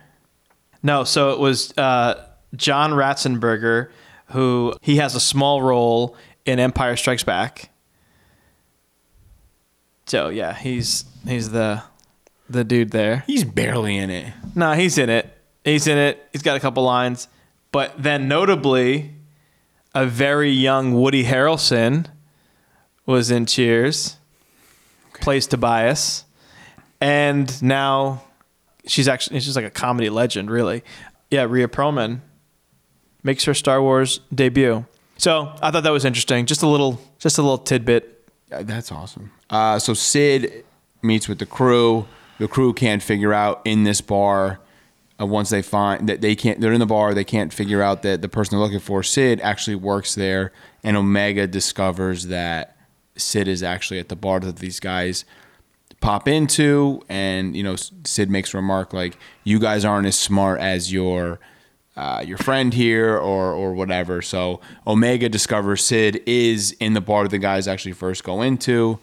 No, so it was uh, John Ratzenberger, who he has a small role in Empire Strikes Back. So yeah, he's he's the the dude there. He's barely in it. No, he's in it. He's in it. He's got a couple lines, but then notably, a very young Woody Harrelson was in Cheers, plays Tobias, and now she's actually she's like a comedy legend, really. Yeah, Rhea Perlman makes her Star Wars debut. So I thought that was interesting. Just a little, just a little tidbit. That's awesome. Uh, so Cid meets with the crew. The crew can't figure out in this bar. Uh, once they find that they can't, they're in the bar. They can't figure out that the person they're looking for, Cid, actually works there. And Omega discovers that Cid is actually at the bar that these guys pop into. And you know, Cid makes a remark like, "You guys aren't as smart as your." Uh, your friend here or or whatever. So Omega discovers Cid is in the bar the guys actually first go into,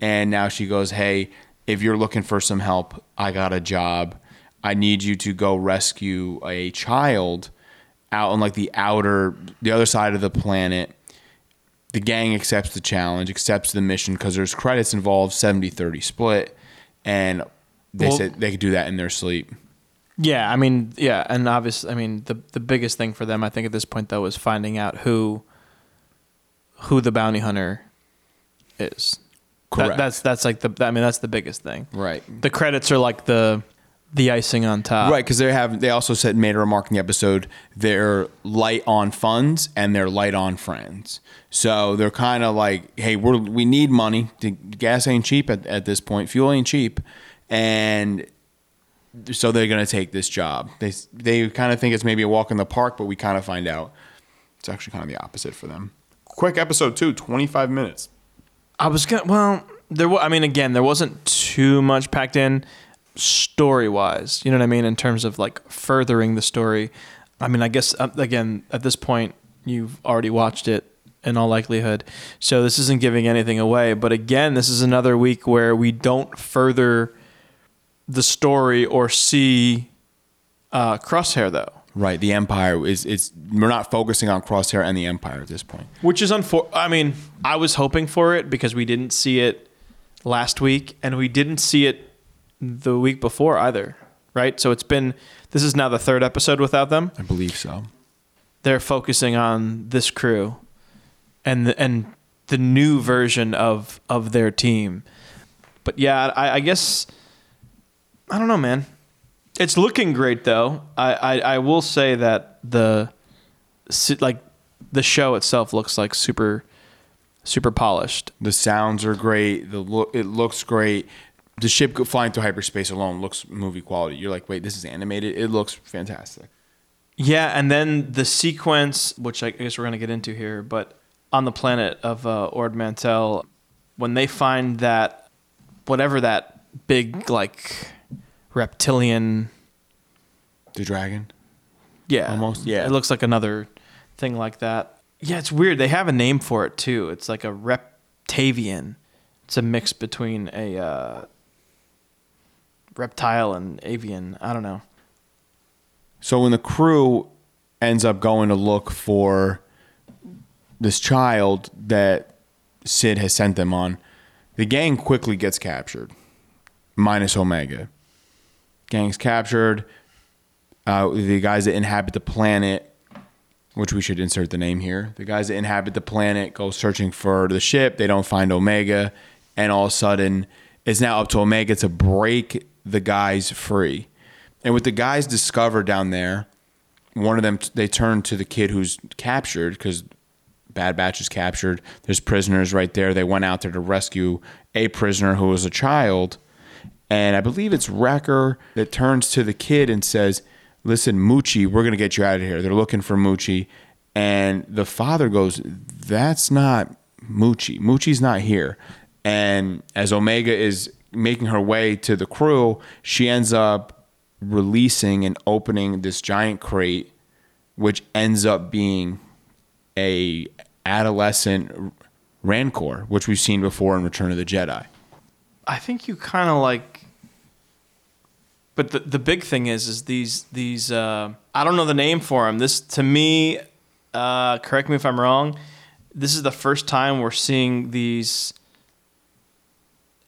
and now she goes, "Hey, if you're looking for some help, I got a job. I need you to go rescue a child out on like the outer, the other side of the planet." The gang accepts the challenge, accepts the mission because there's credits involved, 70-30 split, and they Well- said they could do that in their sleep. Yeah, I mean, yeah, and obviously, I mean, the the biggest thing for them, I think, at this point though, is finding out who who the bounty hunter is. That- Correct. that's that's like the. I mean, that's the biggest thing. Right. The credits are like the the icing on top. Right, because they have they also said made a remark in the episode they're light on funds and they're light on friends. So they're kind of like, hey, we're we need money. The gas ain't cheap at, at this point. Fuel ain't cheap, and so they're gonna take this job. They they kind of think it's maybe a walk in the park, but we kind of find out it's actually kind of the opposite for them. Quick episode two, 25 minutes. I was gonna. Well, there. wa- I mean, again, there wasn't too much packed in story wise. You know what I mean in terms of like furthering the story. I mean, I guess uh, again at this point you've already watched it in all likelihood, so this isn't giving anything away. But again, this is another week where we don't further the story or see uh, Crosshair though. Right, the Empire is it's we're not focusing on Crosshair and the Empire at this point. Which is unfor. I mean, I was hoping for it because we didn't see it last week, and we didn't see it the week before either. Right. So it's been. This is now the third episode without them. I believe so. They're focusing on this crew, and the, and the new version of of their team. But yeah, I, I guess I don't know, man. It's looking great though. I, I, I will say that the like the show itself looks like super super polished. The sounds are great. The look it looks great. The ship flying through hyperspace alone looks movie quality. You're like, wait, this is animated. It looks fantastic. Yeah, and then the sequence, which I guess we're gonna get into here, but on the planet of uh, Ord Mantell, when they find that whatever that big like reptilian, The dragon. yeah, Almost, yeah. it looks like another thing like that. Yeah, it's weird. They have a name for it too. It's like a reptavian. It's a mix between a uh, reptile and avian. I don't know. So when the crew ends up going to look for this child that Cid has sent them on, the gang quickly gets captured, minus Omega. Gang's captured. Uh, the guys that inhabit the planet, which we should insert the name here, the guys that inhabit the planet go searching for the ship. They don't find Omega, and all of a sudden, it's now up to Omega to break the guys free. And with the guys discovered down there, one of them they turn to the kid who's captured because Bad Batch is captured. There's prisoners right there. They went out there to rescue a prisoner who was a child. And I believe it's Wrecker that turns to the kid and says, Listen, Muchi, we're going to get you out of here. They're looking for Muchi. And the father goes, That's not Muchi. Muchi's not here. And as Omega is making her way to the crew, she ends up releasing and opening this giant crate, which ends up being a adolescent Rancor, which we've seen before in Return of the Jedi. I think you kind of like but the the big thing is is these these uh I don't know the name for them. This to me uh correct me if I'm wrong. This is the first time we're seeing these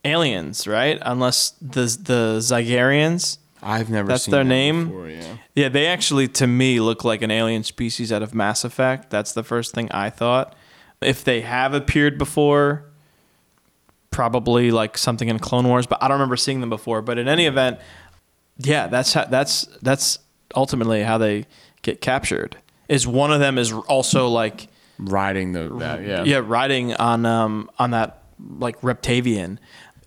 aliens, right? Unless the the Zygerrians. I've never That's seen their that name? before, yeah. Yeah, they actually to me look like an alien species out of Mass Effect. That's the first thing I thought. If they have appeared before, probably like something in Clone Wars, but I don't remember seeing them before. But in any event, yeah, that's how, that's that's ultimately how they get captured. Is one of them is also like Riding the that, yeah. yeah, riding on um on that like Reptavian,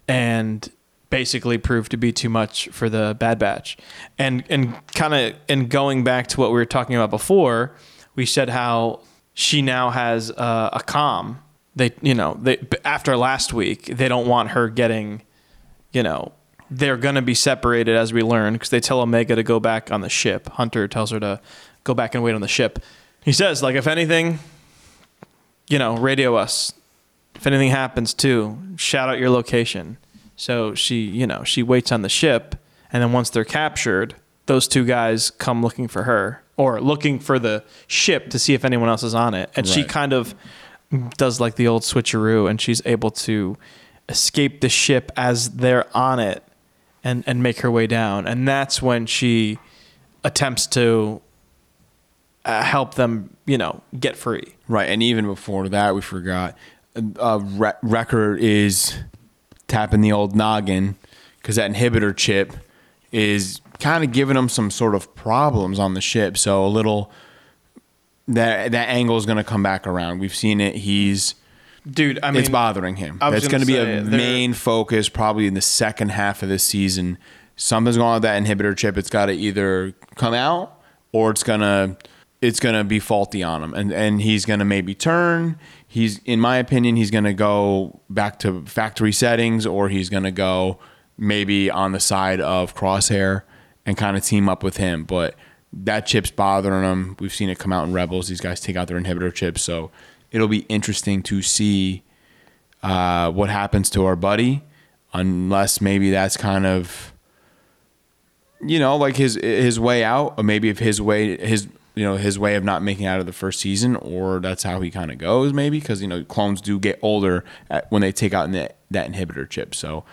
and basically proved to be too much for the Bad Batch, and and kind of and going back to what we were talking about before, we said how she now has uh, a com. They you know they after last week they don't want her getting, you know. They're going to be separated as we learn because they tell Omega to go back on the ship. Hunter tells her to go back and wait on the ship. He says, like, if anything, you know, radio us If anything happens, too, shout out your location. So she, you know, she waits on the ship, and then once they're captured, those two guys come looking for her or looking for the ship to see if anyone else is on it. And she kind of does like the old switcheroo, and she's able to escape the ship as they're on it and and make her way down. And that's when she attempts to uh, help them, you know, get free. Right, and even before that, we forgot. Uh, Re- Wrecker is tapping the old noggin because that inhibitor chip is kind of giving him some sort of problems on the ship. So a little that that angle is going to come back around. We've seen it. He's Dude, I mean, it's bothering him. I was That's going to be a main focus probably in the second half of this season. Something's going on with that inhibitor chip. It's got to either come out or it's gonna it's gonna be faulty on him, and and he's gonna maybe turn. He's in my opinion, he's gonna go back to factory settings, or he's gonna go maybe on the side of Crosshair and kind of team up with him. But that chip's bothering him. We've seen it come out in Rebels. These guys take out their inhibitor chips, so it'll be interesting to see uh, what happens to our buddy, unless maybe that's kind of you know like his his way out, or maybe if his way his you know his way of not making it out of the first season, or that's how he kind of goes, maybe because you know clones do get older at, when they take out that that inhibitor chip. So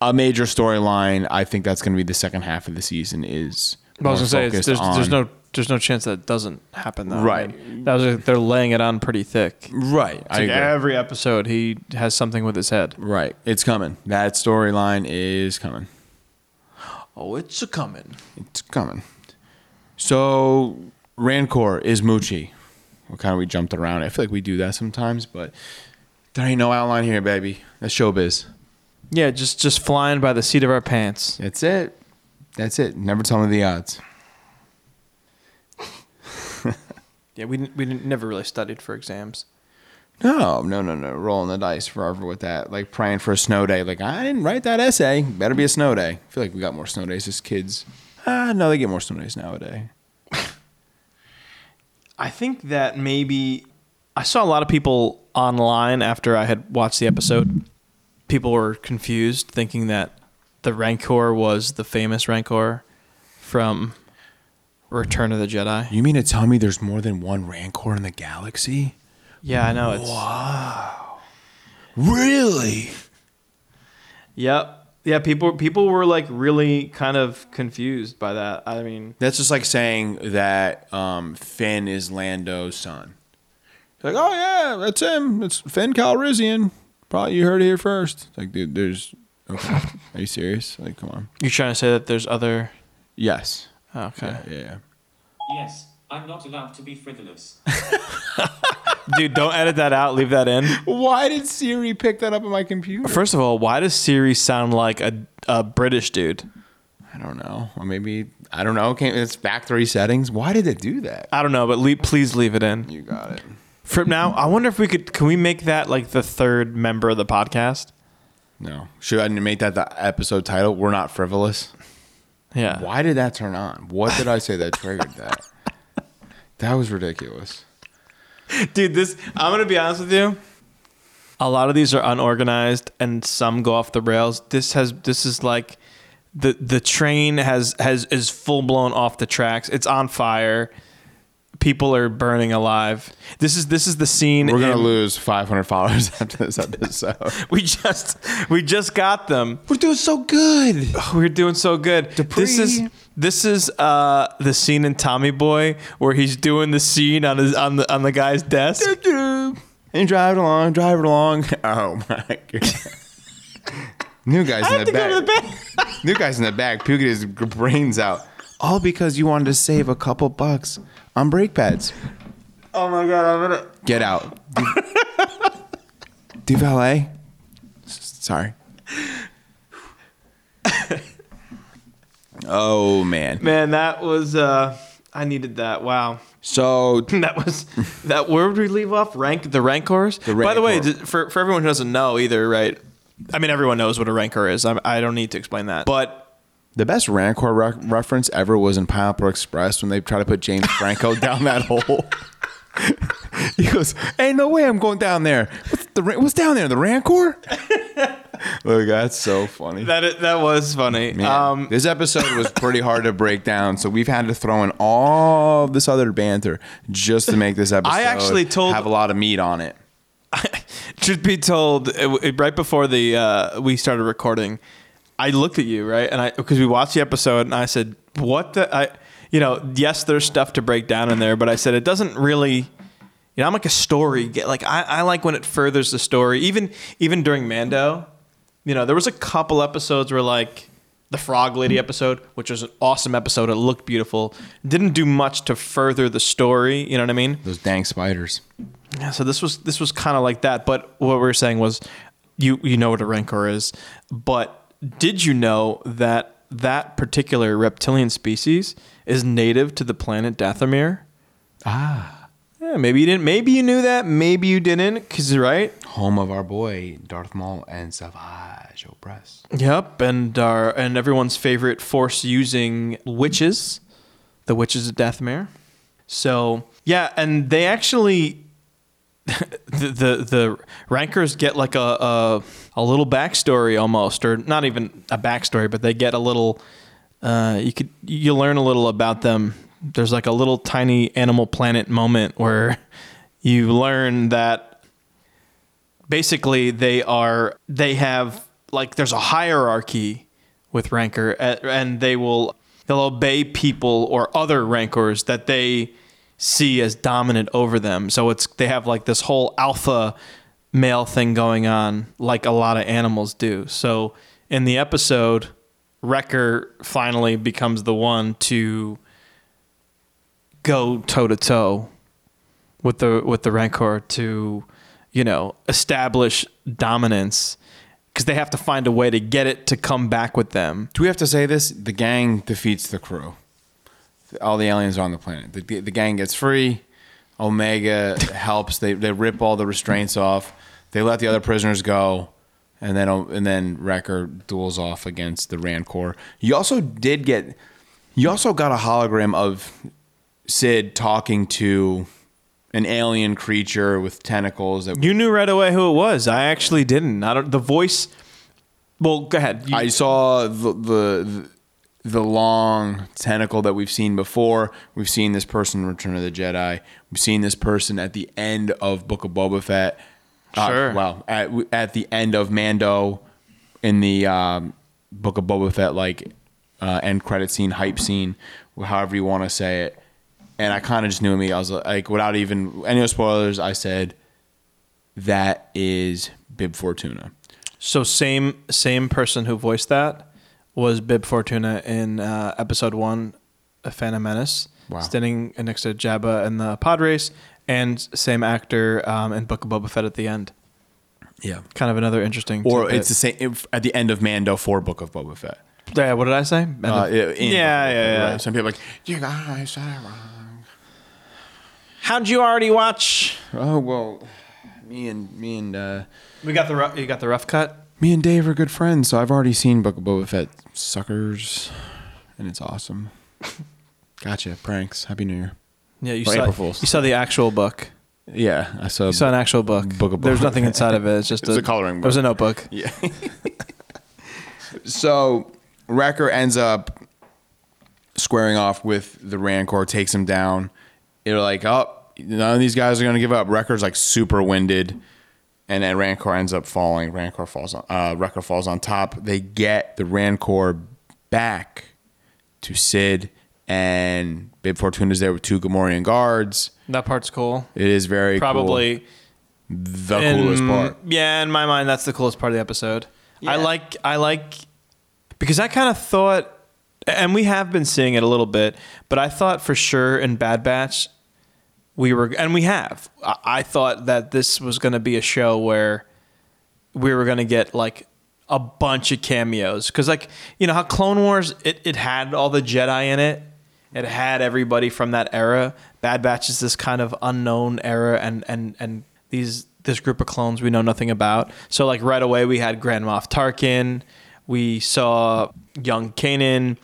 a major storyline, I think that's going to be the second half of the season. Is I was gonna say there's there's no there's no chance that doesn't happen though. Right. I mean, that was they're laying it on pretty thick. right. It's I like agree. every episode he has something with his head. right. It's coming. That storyline is coming. Oh, it's a coming. It's coming. So Rancor is Muchi. What kind of we jumped around. I feel like we do that sometimes, but there ain't no outline here, baby. That's showbiz. Yeah, just just flying by the seat of our pants. That's it. That's it. Never tell me the odds. Yeah, we didn't, we didn't, never really studied for exams. No, no, no, no. Rolling the dice forever with that. Like praying for a snow day. Like I didn't write that essay. Better be a snow day. I feel like we got more snow days as kids. Ah, no, they get more snow days nowadays. I think that maybe I saw a lot of people online after I had watched the episode. People were confused, thinking that the Rancor was the famous Rancor from Return of the Jedi. You mean to tell me there's more than one Rancor in the galaxy? Yeah, I know. It's wow. Really? Yep. Yeah, people people were like really kind of confused by that. I mean, That's just like saying that um, Finn is Lando's son. Like, oh yeah, that's him. It's Finn Calrissian. Probably you heard it here first. Like, dude, there's. Okay. <laughs> Are you serious? Like, come on. you're trying to say that there's other Yes. Oh, okay. Yeah, yeah, yeah. Yes, I'm not allowed to be frivolous. <laughs> Dude, don't edit that out. Leave that in. Why did Siri pick that up on my computer? First of all, why does Siri sound like a, a British dude? I don't know. Or maybe I don't know. Can it's factory settings? Why did it do that? I don't know, but le- please leave it in. You got it. For now, I wonder if we could. Can we make that like the third member of the podcast? No. Should I make that the episode title? We're not frivolous. Yeah. Why did that turn on? What did I say that triggered that? <laughs> That was ridiculous. Dude, this I'm gonna be honest with you. A lot of these are unorganized and some go off the rails. This has this is like the the train has has is full blown off the tracks. It's on fire. People are burning alive. This is this is the scene. We're gonna in- lose 500 followers <laughs> after this episode. <laughs> We just we just got them. We're doing so good. We're doing so good. This is this is uh the scene in Tommy Boy where he's doing the scene on his on the on the guy's desk. And drive it along, drive it along. <laughs> Oh my god. New guys in the to go back. New guys in the back puking his brains out. All because you wanted to save a couple bucks on brake pads. Oh my god, I'm gonna Get out. Do valet. S- Sorry. <laughs> oh man. Man, that was uh I needed that. Wow. So <laughs> That was that where would we leave off? Rank the rancors? By the way, Rancor. d- for for everyone who doesn't know either, right? I mean everyone knows what a rancor is. I, I don't need to explain that. But the best Rancor re- reference ever was in Pineapple Express when they try to put James <laughs> Franco down that hole. <laughs> he goes, "Ain't no way I'm going down there. What's the what's down there? The Rancor." <laughs> Look, that's so funny. That that was funny. Man, Um, this episode was pretty hard to break down, so we've had to throw in all this other banter just to make this episode. I actually told- have a lot of meat on it. Truth be told, right before the uh, we started recording, I looked at you right, and I because we watched the episode, and I said, "What the?" I, you know, yes, there's stuff to break down in there, but I said it doesn't really. You know, I'm like a story. Like I, I like when it furthers the story. Even even during Mando, you know, there was a couple episodes where like the Frog Lady episode, which was an awesome episode. It looked beautiful. Didn't do much to further the story. You know what I mean? Those dang spiders. Yeah, so this was this was kind of like that, but what we were saying was you you know what a rancor is, but did you know that that particular reptilian species is native to the planet Dathomir? Ah. Yeah, maybe you didn't maybe you knew that, maybe you didn't cuz right? Home of our boy Darth Maul and Savage Opress. Yep, and our and everyone's favorite force using witches, the witches of Dathomir. So, yeah, and they actually <laughs> the the, the rancors get like a, a a little backstory almost, or not even a backstory, but they get a little. Uh, you could you learn a little about them. There's like a little tiny Animal Planet moment where you learn that basically they are they have like there's a hierarchy with rancor and they will they'll obey people or other rancors that they see as dominant over them so it's they have like this whole alpha male thing going on like a lot of animals do so in the episode wrecker finally becomes the one to go toe to toe with the with the rancor to you know establish dominance because they have to find a way to get it to come back with them Do we have to say this? The gang defeats the crew. All the aliens are on the planet. The, the gang gets free. Omega helps. They they rip all the restraints off. They let the other prisoners go, and then and then Wrecker duels off against the Rancor. You also did get. You also got a hologram of Cid talking to an alien creature with tentacles. That you knew right away who it was i actually didn't i don't the voice well go ahead You- I saw the, the the long tentacle that we've seen before. We've seen this person in Return of the Jedi. We've seen this person at the end of Book of Boba Fett. Uh, Sure. well, at at the end of Mando, in the um, Book of Boba Fett, like uh, end credit scene, hype scene, however you want to say it. And I kind of just knew me. I was like, without even any spoilers, I said that is Bib Fortuna. so same same person who voiced that was bib fortuna in uh, episode one of phantom menace Wow. standing next to jabba in the pod race and same actor um, in book of boba fett at the end Yeah. kind of another interesting Or tidbit. it's the same if, at the end of Mando for Book of Boba Fett. Yeah, what did I say? Uh, in yeah, yeah, Boba yeah, Some people are like, you guys said it wrong. How'd you already watch? Oh well, me and me and uh, We got the rough, you got the rough cut. Me and Dave are good friends, so I've already seen Book of Boba Fett, suckers, and it's awesome. Gotcha. Pranks. Happy New Year. Yeah, you Or saw April Fools. you saw the actual book. Yeah, I saw. You saw an actual book. Book of There's Boba nothing Fett. inside of it. It's just It was a coloring book. It was a notebook. <laughs> Yeah. so Wrecker ends up squaring off with the Rancor, takes him down. They're like, oh, none of these guys are going to give up. Wrecker's like super winded. And then Rancor ends up falling. Rancor falls on, uh, Wrecker falls on top. They get the Rancor back to Cid, and Bib Fortuna's there with two Gamorrean guards. That part's cool. It is very cool. Probably the in- coolest part. Yeah, in my mind, that's the coolest part of the episode. I like I like because I kind of thought, and we have been seeing it a little bit, but I thought for sure in Bad Batch we were, and we have. I, I thought that this was going to be a show where we were going to get like a bunch of cameos. Because like you know how clone wars it, it had all the jedi in it? It had everybody from that era. Bad batch is this kind of unknown era and and and these this group of clones we know nothing about. So like right away we had grand moff tarkin. We saw young kanan.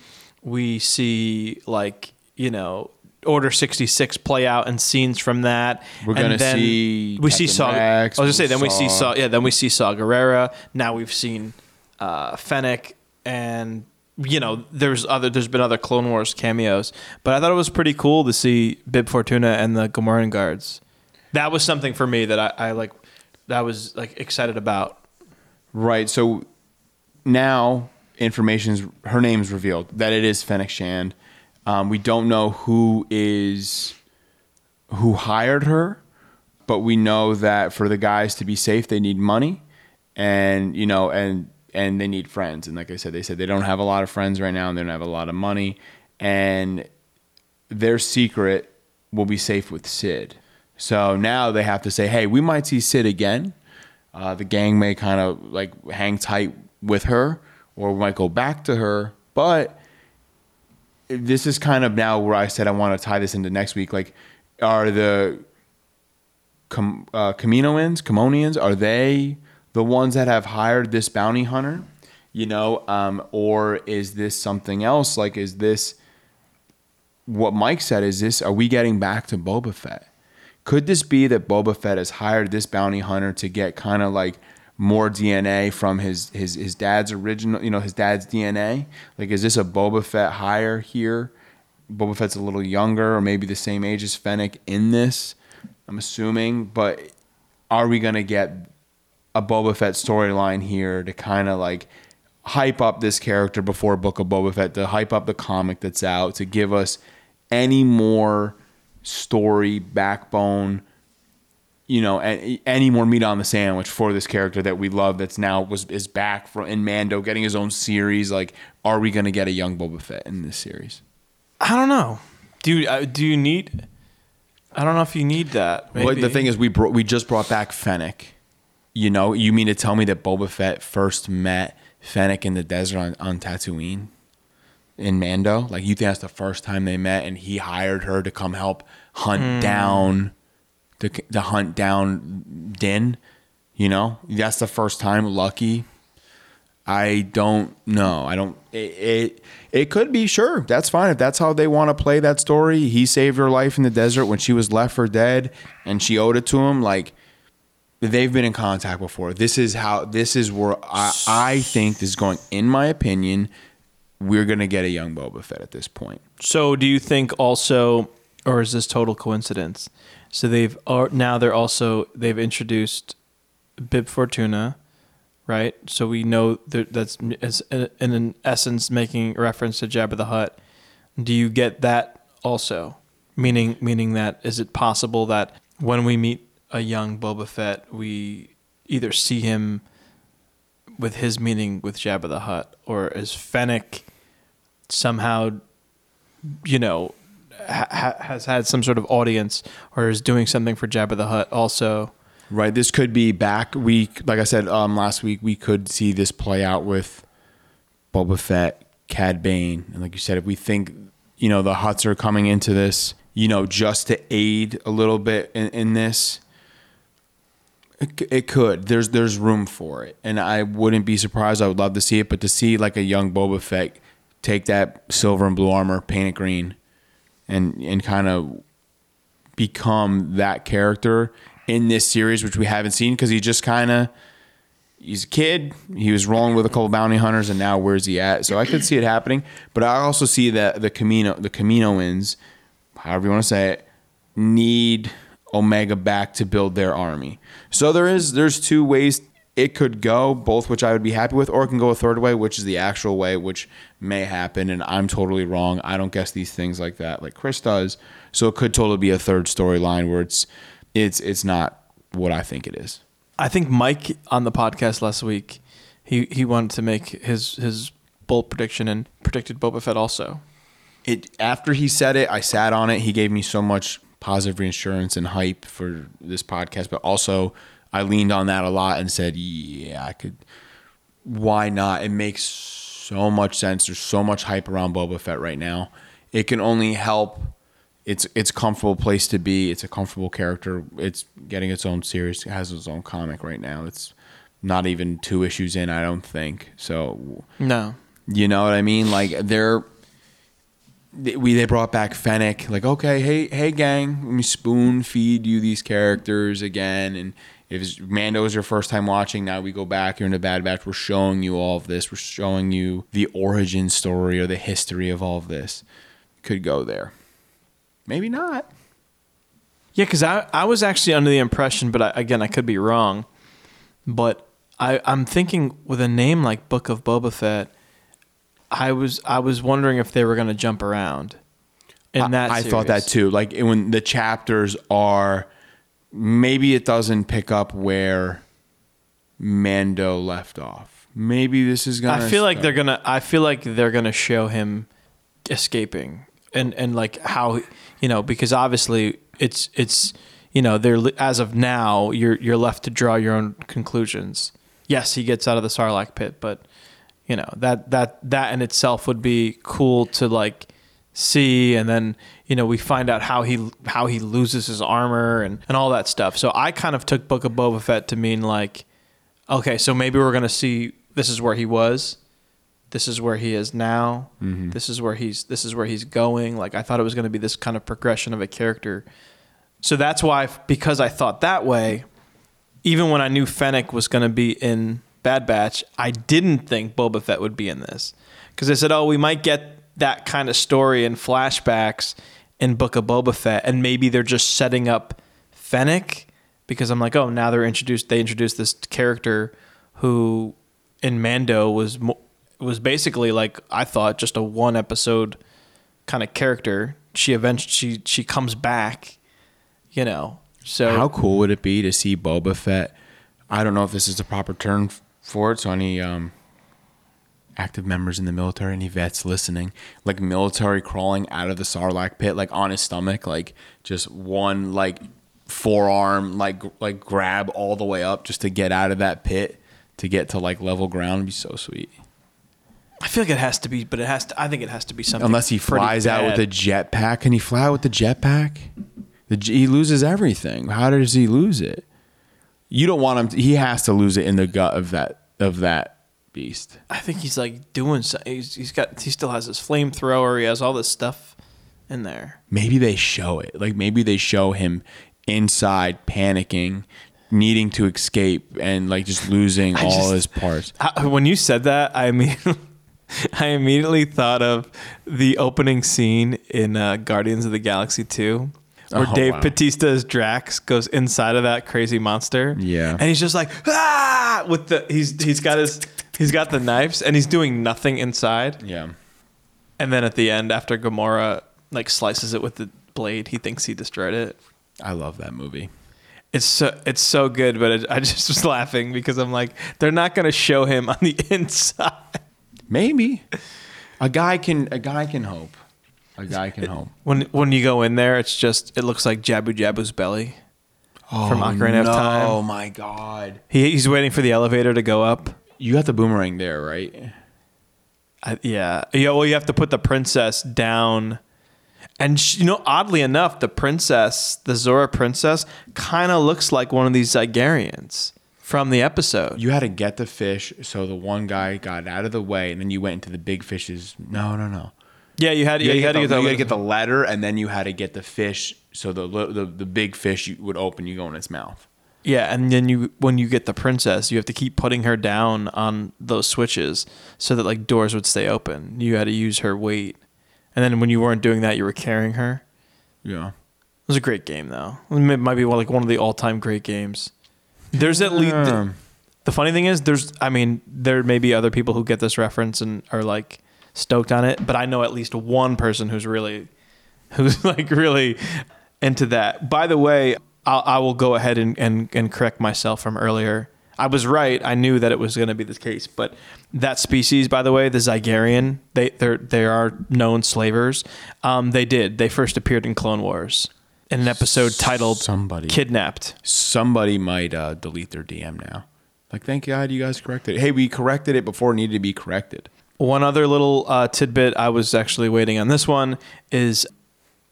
We see like you know Order sixty six play out and scenes from that. We're And gonna then see we see Captain Saw. Rex, I was gonna say then we see saw- Saw. Yeah, then we see Saw Gerrera. Now we've seen uh, Fennec and. You know, there's other. There's been other Clone Wars cameos, but I thought it was pretty cool to see Bib Fortuna and the Gamorrean guards. That was something for me that I, I like. That was like excited about. Right. So now information's her name's revealed that it is Fennec Shand. Um, we don't know who is who hired her, but we know that for the guys to be safe, they need money, and you know, and and they need friends. And like I said, they said they don't have a lot of friends right now, and they don't have a lot of money, and their secret will be safe with Cid. So now they have to say, hey, we might see Cid again. Uh, the gang may kind of like hang tight with her, or we might go back to her. But this is kind of now where I said I want to tie this into next week. Like, are the Com- uh, Kaminoans, Kamonians, are they the ones that have hired this bounty hunter? You know, um, or is this something else? Like, is this what Mike said? Is this are we getting back to Boba Fett? Could this be that Boba Fett has hired this bounty hunter to get kind of like more DNA from his his his dad's original, you know, his dad's DNA? Like, is this a Boba Fett hire here? Boba Fett's a little younger, or maybe the same age as Fennec in this. I'm assuming, but are we gonna get a Boba Fett storyline here to kind of like hype up this character before Book of Boba Fett, to hype up the comic that's out, to give us any more story backbone, you know, any more meat on the sandwich for this character that we love that's now was is back from in Mando getting his own series. Like, are we gonna get a young Boba Fett in this series? I don't know. Do you, uh, do you need? I don't know if you need that. Well, the thing is, we brought, we just brought back Fennec. You know, you mean to tell me that Boba Fett first met Fennec in the desert on, on Tatooine in Mando? Like, you think that's the first time they met, and he hired her to come help hunt down to to hunt down Din? You know, that's the first time. Lucky. I don't know. I don't. It, it it could be sure. That's fine if that's how they want to play that story. He saved her life in the desert when she was left for dead, and she owed it to him. Like they've been in contact before. This is how. This is where I I think this is going. In my opinion, we're gonna get a young Boba Fett at this point. So, do you think also, or is this total coincidence? So they've or now they're also they've introduced Bib Fortuna, right? So we know that that's in an essence making reference to Jabba the Hutt. Do you get that also? Meaning, meaning that is it possible that when we meet a young Boba Fett, we either see him with his meaning with Jabba the Hutt, or is Fennec somehow you know, ha- ha- has had some sort of audience or is doing something for Jabba the Hutt also. Right. This could be back. We like I said um, last week. We could see this play out with Boba Fett, Cad Bane, and like you said, if we think you know the Hutts are coming into this, you know, just to aid a little bit in, in this, it, it could. There's there's room for it, and I wouldn't be surprised. I would love to see it, but to see like a young Boba Fett take that silver and blue armor, paint it green, and and kind of become that character in this series, which we haven't seen because he just kind of he's a kid. He was rolling with a couple bounty hunters, and now where's he at? So I could see it happening, but I also see that the Kamino, the Kaminoans, however you want to say it, need Omega back to build their army. So there is there's two ways it could go, both which I would be happy with, or it can go a third way, which is the actual way, which may happen, and I'm totally wrong. I don't guess these things like that, like Chris does. So it could totally be a third storyline where it's it's it's not what I think it is. I think Mike on the podcast last week, he, he wanted to make his his bold prediction and predicted Boba Fett also. it after he said it, I sat on it. He gave me so much positive reassurance and hype for this podcast, but also I leaned on that a lot and said, "Yeah, I could. Why not? It makes so much sense. There's so much hype around Boba Fett right now. It can only help. It's it's a comfortable place to be. It's a comfortable character. It's getting its own series. It has its own comic right now. It's not even two issues in. I don't think so. No. You know what I mean? Like they're they- we they brought back Fennec. Like, okay, hey, hey, gang, let me spoon feed you these characters again. And if Mando is your first time watching, now we go back. You're in a Bad Batch. We're showing you all of this. We're showing you the origin story or the history of all of this. Could go there. Maybe not. Yeah, because I, I was actually under the impression, but I, again, I could be wrong. But I, I'm thinking with a name like Book of Boba Fett, I was I was wondering if they were going to jump around. In that, I, I thought that too. Like when the chapters are, maybe it doesn't pick up where Mando left off. Maybe this is gonna. I feel like they're gonna. I feel like they're gonna show him escaping and and like how you know because obviously it's it's you know they're as of now you're you're left to draw your own conclusions. Yes, he gets out of the Sarlacc pit, but you know that that that in itself would be cool to like see and then you know we find out how he how he loses his armor and and all that stuff. So i kind of took book of boba fett to mean like okay so maybe we're gonna see this is where he was this is where he is now mm-hmm. this is where he's this is where he's going. Like i thought it was going to be this kind of progression of a character. So that's why because i thought that way even when i knew fennec was going to be in bad batch i didn't think boba fett would be in this. Because i said oh we might get that kind of story and flashbacks in book of boba fett and maybe they're just setting up fennec because i'm like oh now they're introduced they introduced this character who in mando was was basically like i thought just a one episode kind of character she eventually she she comes back you know so How cool would it be to see Boba Fett? I don't know if this is the proper term for it. So any um, active members in the military, any vets listening, like military crawling out of the Sarlacc pit, like on his stomach, like just one like forearm, like like grab all the way up just to get out of that pit to get to like level ground. Would be so sweet. I feel like it has to be, but it has to. I think it has to be something. Unless he flies out with a jetpack. Can he fly out with the jetpack? The, he loses everything. How does he lose it? You don't want him. To, he has to lose it in the gut of that of that beast. I think he's like doing. something. he's, he's got. He still has his flamethrower. He has all this stuff in there. Maybe they show it. Like maybe they show him inside panicking, needing to escape, and like just losing <laughs> all just- his parts. I, when you said that, I mean, <laughs> I immediately thought of the opening scene in uh, Guardians of the Galaxy Two, where Oh, Dave wow. Bautista's Drax goes inside of that crazy monster. Yeah. and he's just like ah with the he's he's got his he's got the knives and he's doing nothing inside. Yeah. And then at the end, after Gamora like slices it with the blade, he thinks he destroyed it. I love that movie. It's so it's so good, but it, I <laughs> just was laughing because I'm like, they're not going to show him on the <laughs> inside. Maybe a guy can a guy can hope. A guy can hope. When when you go in there, it's just it looks like Jabu Jabu's belly from oh, Ocarina of Oh my god. He, he's waiting for the elevator to go up. You got the boomerang there, right? I, yeah, yeah. Well, you have to put the princess down, and sh you know, oddly enough, the princess, the Zora princess, kind of looks like one of these Zygerrians from the episode. You had to get the fish so the one guy got out of the way, and then you went into the big fishes. No, no, no. yeah, you had You, yeah, had, to get the, you had to get the letter, and then you had to get the fish so the the, the big fish would open, you go in its mouth. Yeah, and then you when you get the princess, you have to keep putting her down on those switches so that like doors would stay open. You had to use her weight. And then when you weren't doing that, you were carrying her. Yeah. It was a great game though. It might be like one of the all-time great games. There's at least Um, the funny thing is there's I mean, there may be other people who get this reference and are like stoked on it, but I know at least one person who's really who's <laughs> like really into that. By the way, I'll, I will go ahead and, and, and correct myself from earlier. I was right. I knew that it was going to be the case, but that species, by the way, the Zygerrian, they they are known slavers. Um, they did. They first appeared in Clone Wars in an episode titled Somebody. "Kidnapped." Somebody might uh, delete their DM now. Like, thank God you guys corrected it. Hey, we corrected it before it needed to be corrected. One other little uh, tidbit I was actually waiting on this one is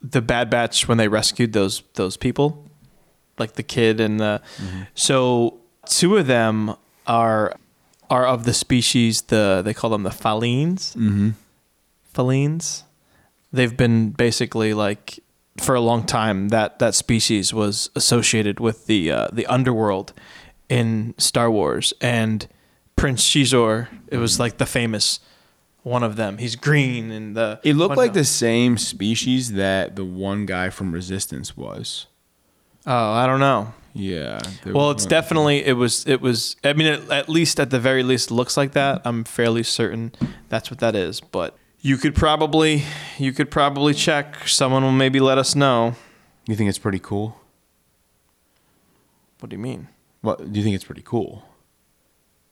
the Bad Batch when they rescued those those people, like the kid and the. So two of them are are of the species the they call them the Falleens. Mm-hmm. Falleens. they've been basically like for a long time that that species was associated with the uh, the underworld in Star Wars and Prince Xizor. It was like the famous one of them. He's green and the It looked like the same species that the one guy from Resistance was. Oh, I don't know. Yeah. Well, it's definitely it was it was. I mean, it, at least at the very least, looks like that. I'm fairly certain that's what that is. But you could probably you could probably check. Someone will maybe let us know. You think it's pretty cool? What do you mean? What do you think it's pretty cool?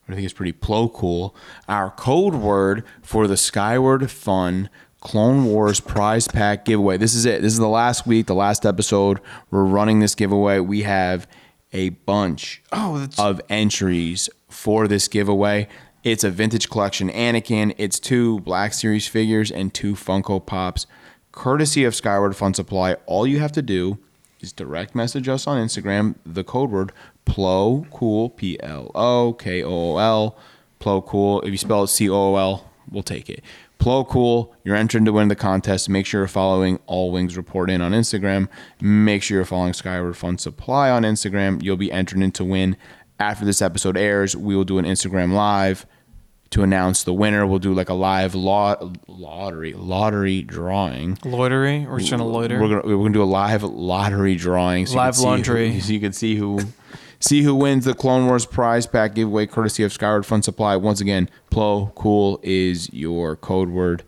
I think it's pretty plo cool. Our code word for the Skyward Fun Clone Wars prize pack giveaway. This is it. This is the last week, the last episode. We're running this giveaway. We have a bunch Oh, of entries for this giveaway. It's a vintage collection Anakin. It's two Black Series figures and two Funko Pops, courtesy of Skyward Fun Supply. All you have to do is direct message us on Instagram the code word PLO cool P L O K O O L Plo cool. If you spell it C O O L, we'll take it. Plo cool. You're entering to win the contest. Make sure you're following All Wings Report in on Instagram. Make sure you're following Skyward Fun Supply on Instagram. You'll be entered in to win. After this episode airs, we will do an Instagram live to announce the winner. We'll do like a live lot lottery lottery drawing. Loitery? We're just gonna loiter. We're gonna we're gonna do a live lottery drawing. So Live see who- laundry. <laughs> so you can see who see who wins the Clone Wars prize pack giveaway, courtesy of Skyward Fun Supply. Once again, Plo cool is your code word.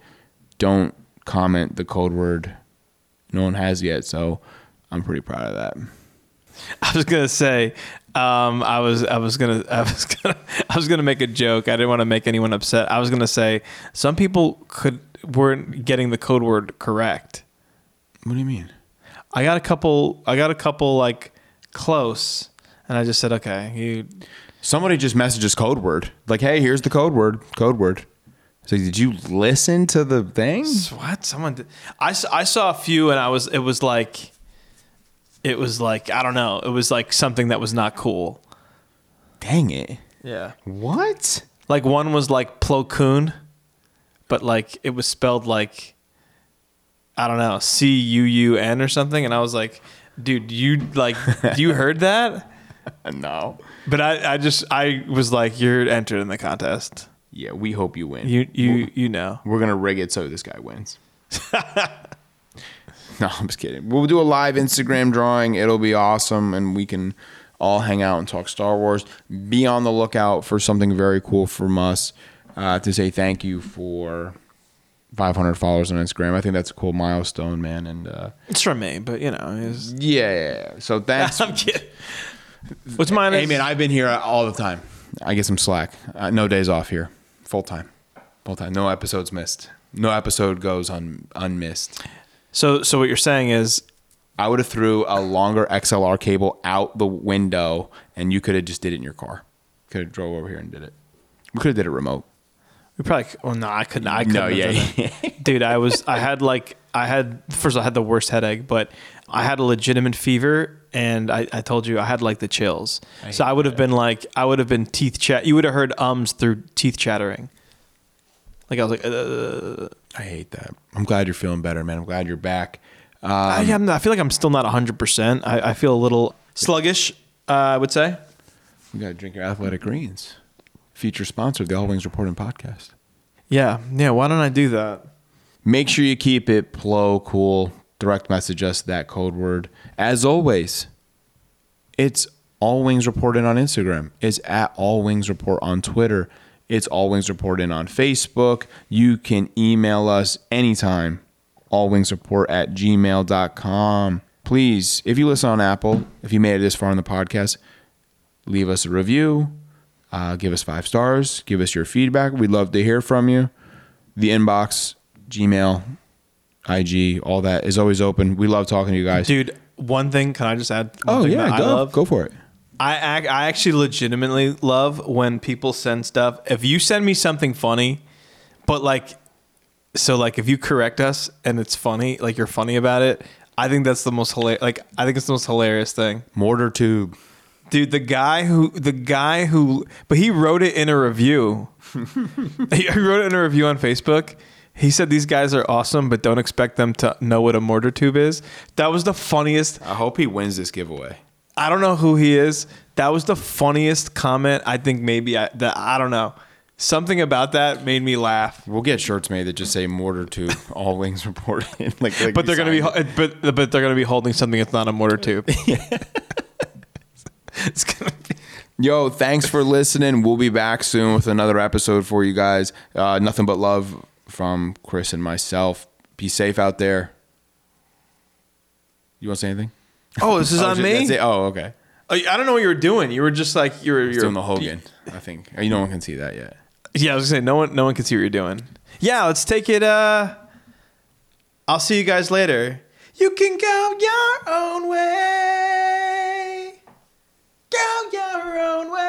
Don't comment the code word. No one has yet, so I'm pretty proud of that. I was gonna say, um, I was, I was gonna, <laughs> I was gonna, I was gonna make a joke. I didn't want to make anyone upset. I was gonna say some people could weren't getting the code word correct. What do you mean? I got a couple. I got a couple like close, and I just said, okay, you. Somebody just messages code word. Like, hey, here's the code word. Code word. So did you listen to the thing? What? Someone did. I, I saw a few and I was it was like it was like I don't know. It was like something that was not cool. Dang it. Yeah. What? Like one was like Plo Koon, but like it was spelled like I don't know, C U U N or something and I was like, dude, you like <laughs> you heard that? <laughs> No. But I I just I was like you're entered in the contest. Yeah, we hope you win. You you you know. We're gonna rig it so this guy wins. <laughs> no, I'm just kidding. We'll do a live Instagram drawing. It'll be awesome, and we can all hang out and talk Star Wars. Be on the lookout for something very cool from us uh, to say thank you for 500 followers on Instagram. I think that's a cool milestone, man. And uh, It's from me, but you know, it's, yeah, yeah, yeah. so thanks. <laughs> I'm kidding. What's mine? Hey man, I've been here all the time. I get some slack. Uh, no days off here. Full time. Full time. No episodes missed. No episode goes un- unmissed. So so what you're saying is I would have threw a longer XLR cable out the window, and you could have just did it in your car. Could have drove over here and did it. We could have did it remote. we probably well no I couldn't I couldn't No, have yeah, <laughs> dude I was I had like I had first of all, I had the worst headache but I had a legitimate fever and I, I told you I had like the chills so I would have been like I would have been teeth chat you would have heard ums through teeth chattering like I was like uh, I hate that. I'm glad you're feeling better, man. I'm glad you're back. I, am, I feel like I'm still not 100% I, I feel a little sluggish uh, I would say You got to drink your athletic greens. Future sponsor of the All Wings Report In podcast. yeah yeah why don't I do that Make sure you keep it plo cool. Direct message us that code word. As always, it's All Wings Report in on Instagram. It's at All Wings Report on Twitter. It's All Wings Report in on Facebook. You can email us anytime. All Wings Report at gmail.com. Please, if you listen on Apple, if you made it this far in the podcast, leave us a review. Uh, give us five stars. Give us your feedback. We'd love to hear from you. The inbox, Gmail, IG, all that is always open. We love talking to you guys. dude one thing can I just add Oh yeah, go I love go for it. I ac- I actually legitimately love when people send stuff. If you send me something funny, but like, so like if you correct us and it's funny, like you're funny about it, I think that's the most hilarious. Like I think it's the most hilarious thing, Mortar tube. dude. The guy who the guy who, but he wrote it in a review. <laughs> he wrote it in a review on Facebook. He said these guys are awesome, but don't expect them to know what a mortar tube is. That was the funniest. I hope he wins this giveaway. I don't know who he is. That was the funniest comment. I think maybe I that I don't know. Something about that made me laugh. We'll get shirts made that just say mortar tube, <laughs> all wings reported. <laughs> like, like But they're gonna be signed. but but they're gonna be holding something that's not a mortar tube. it's gonna be Yo, thanks for listening. We'll be back soon with another episode for you guys. Uh, nothing but love from Chris and myself. Be safe out there. You want to say anything? Oh, this is <laughs> oh, on me. Oh, okay. Oh, I don't know what you were doing. You were just like you were you're doing the Hogan. I think oh, you no one can see that yet. Yeah, I was gonna say no one no one can see what you're doing. Yeah, let's take it. Uh, I'll see you guys later. You can go your own way. Go your own way.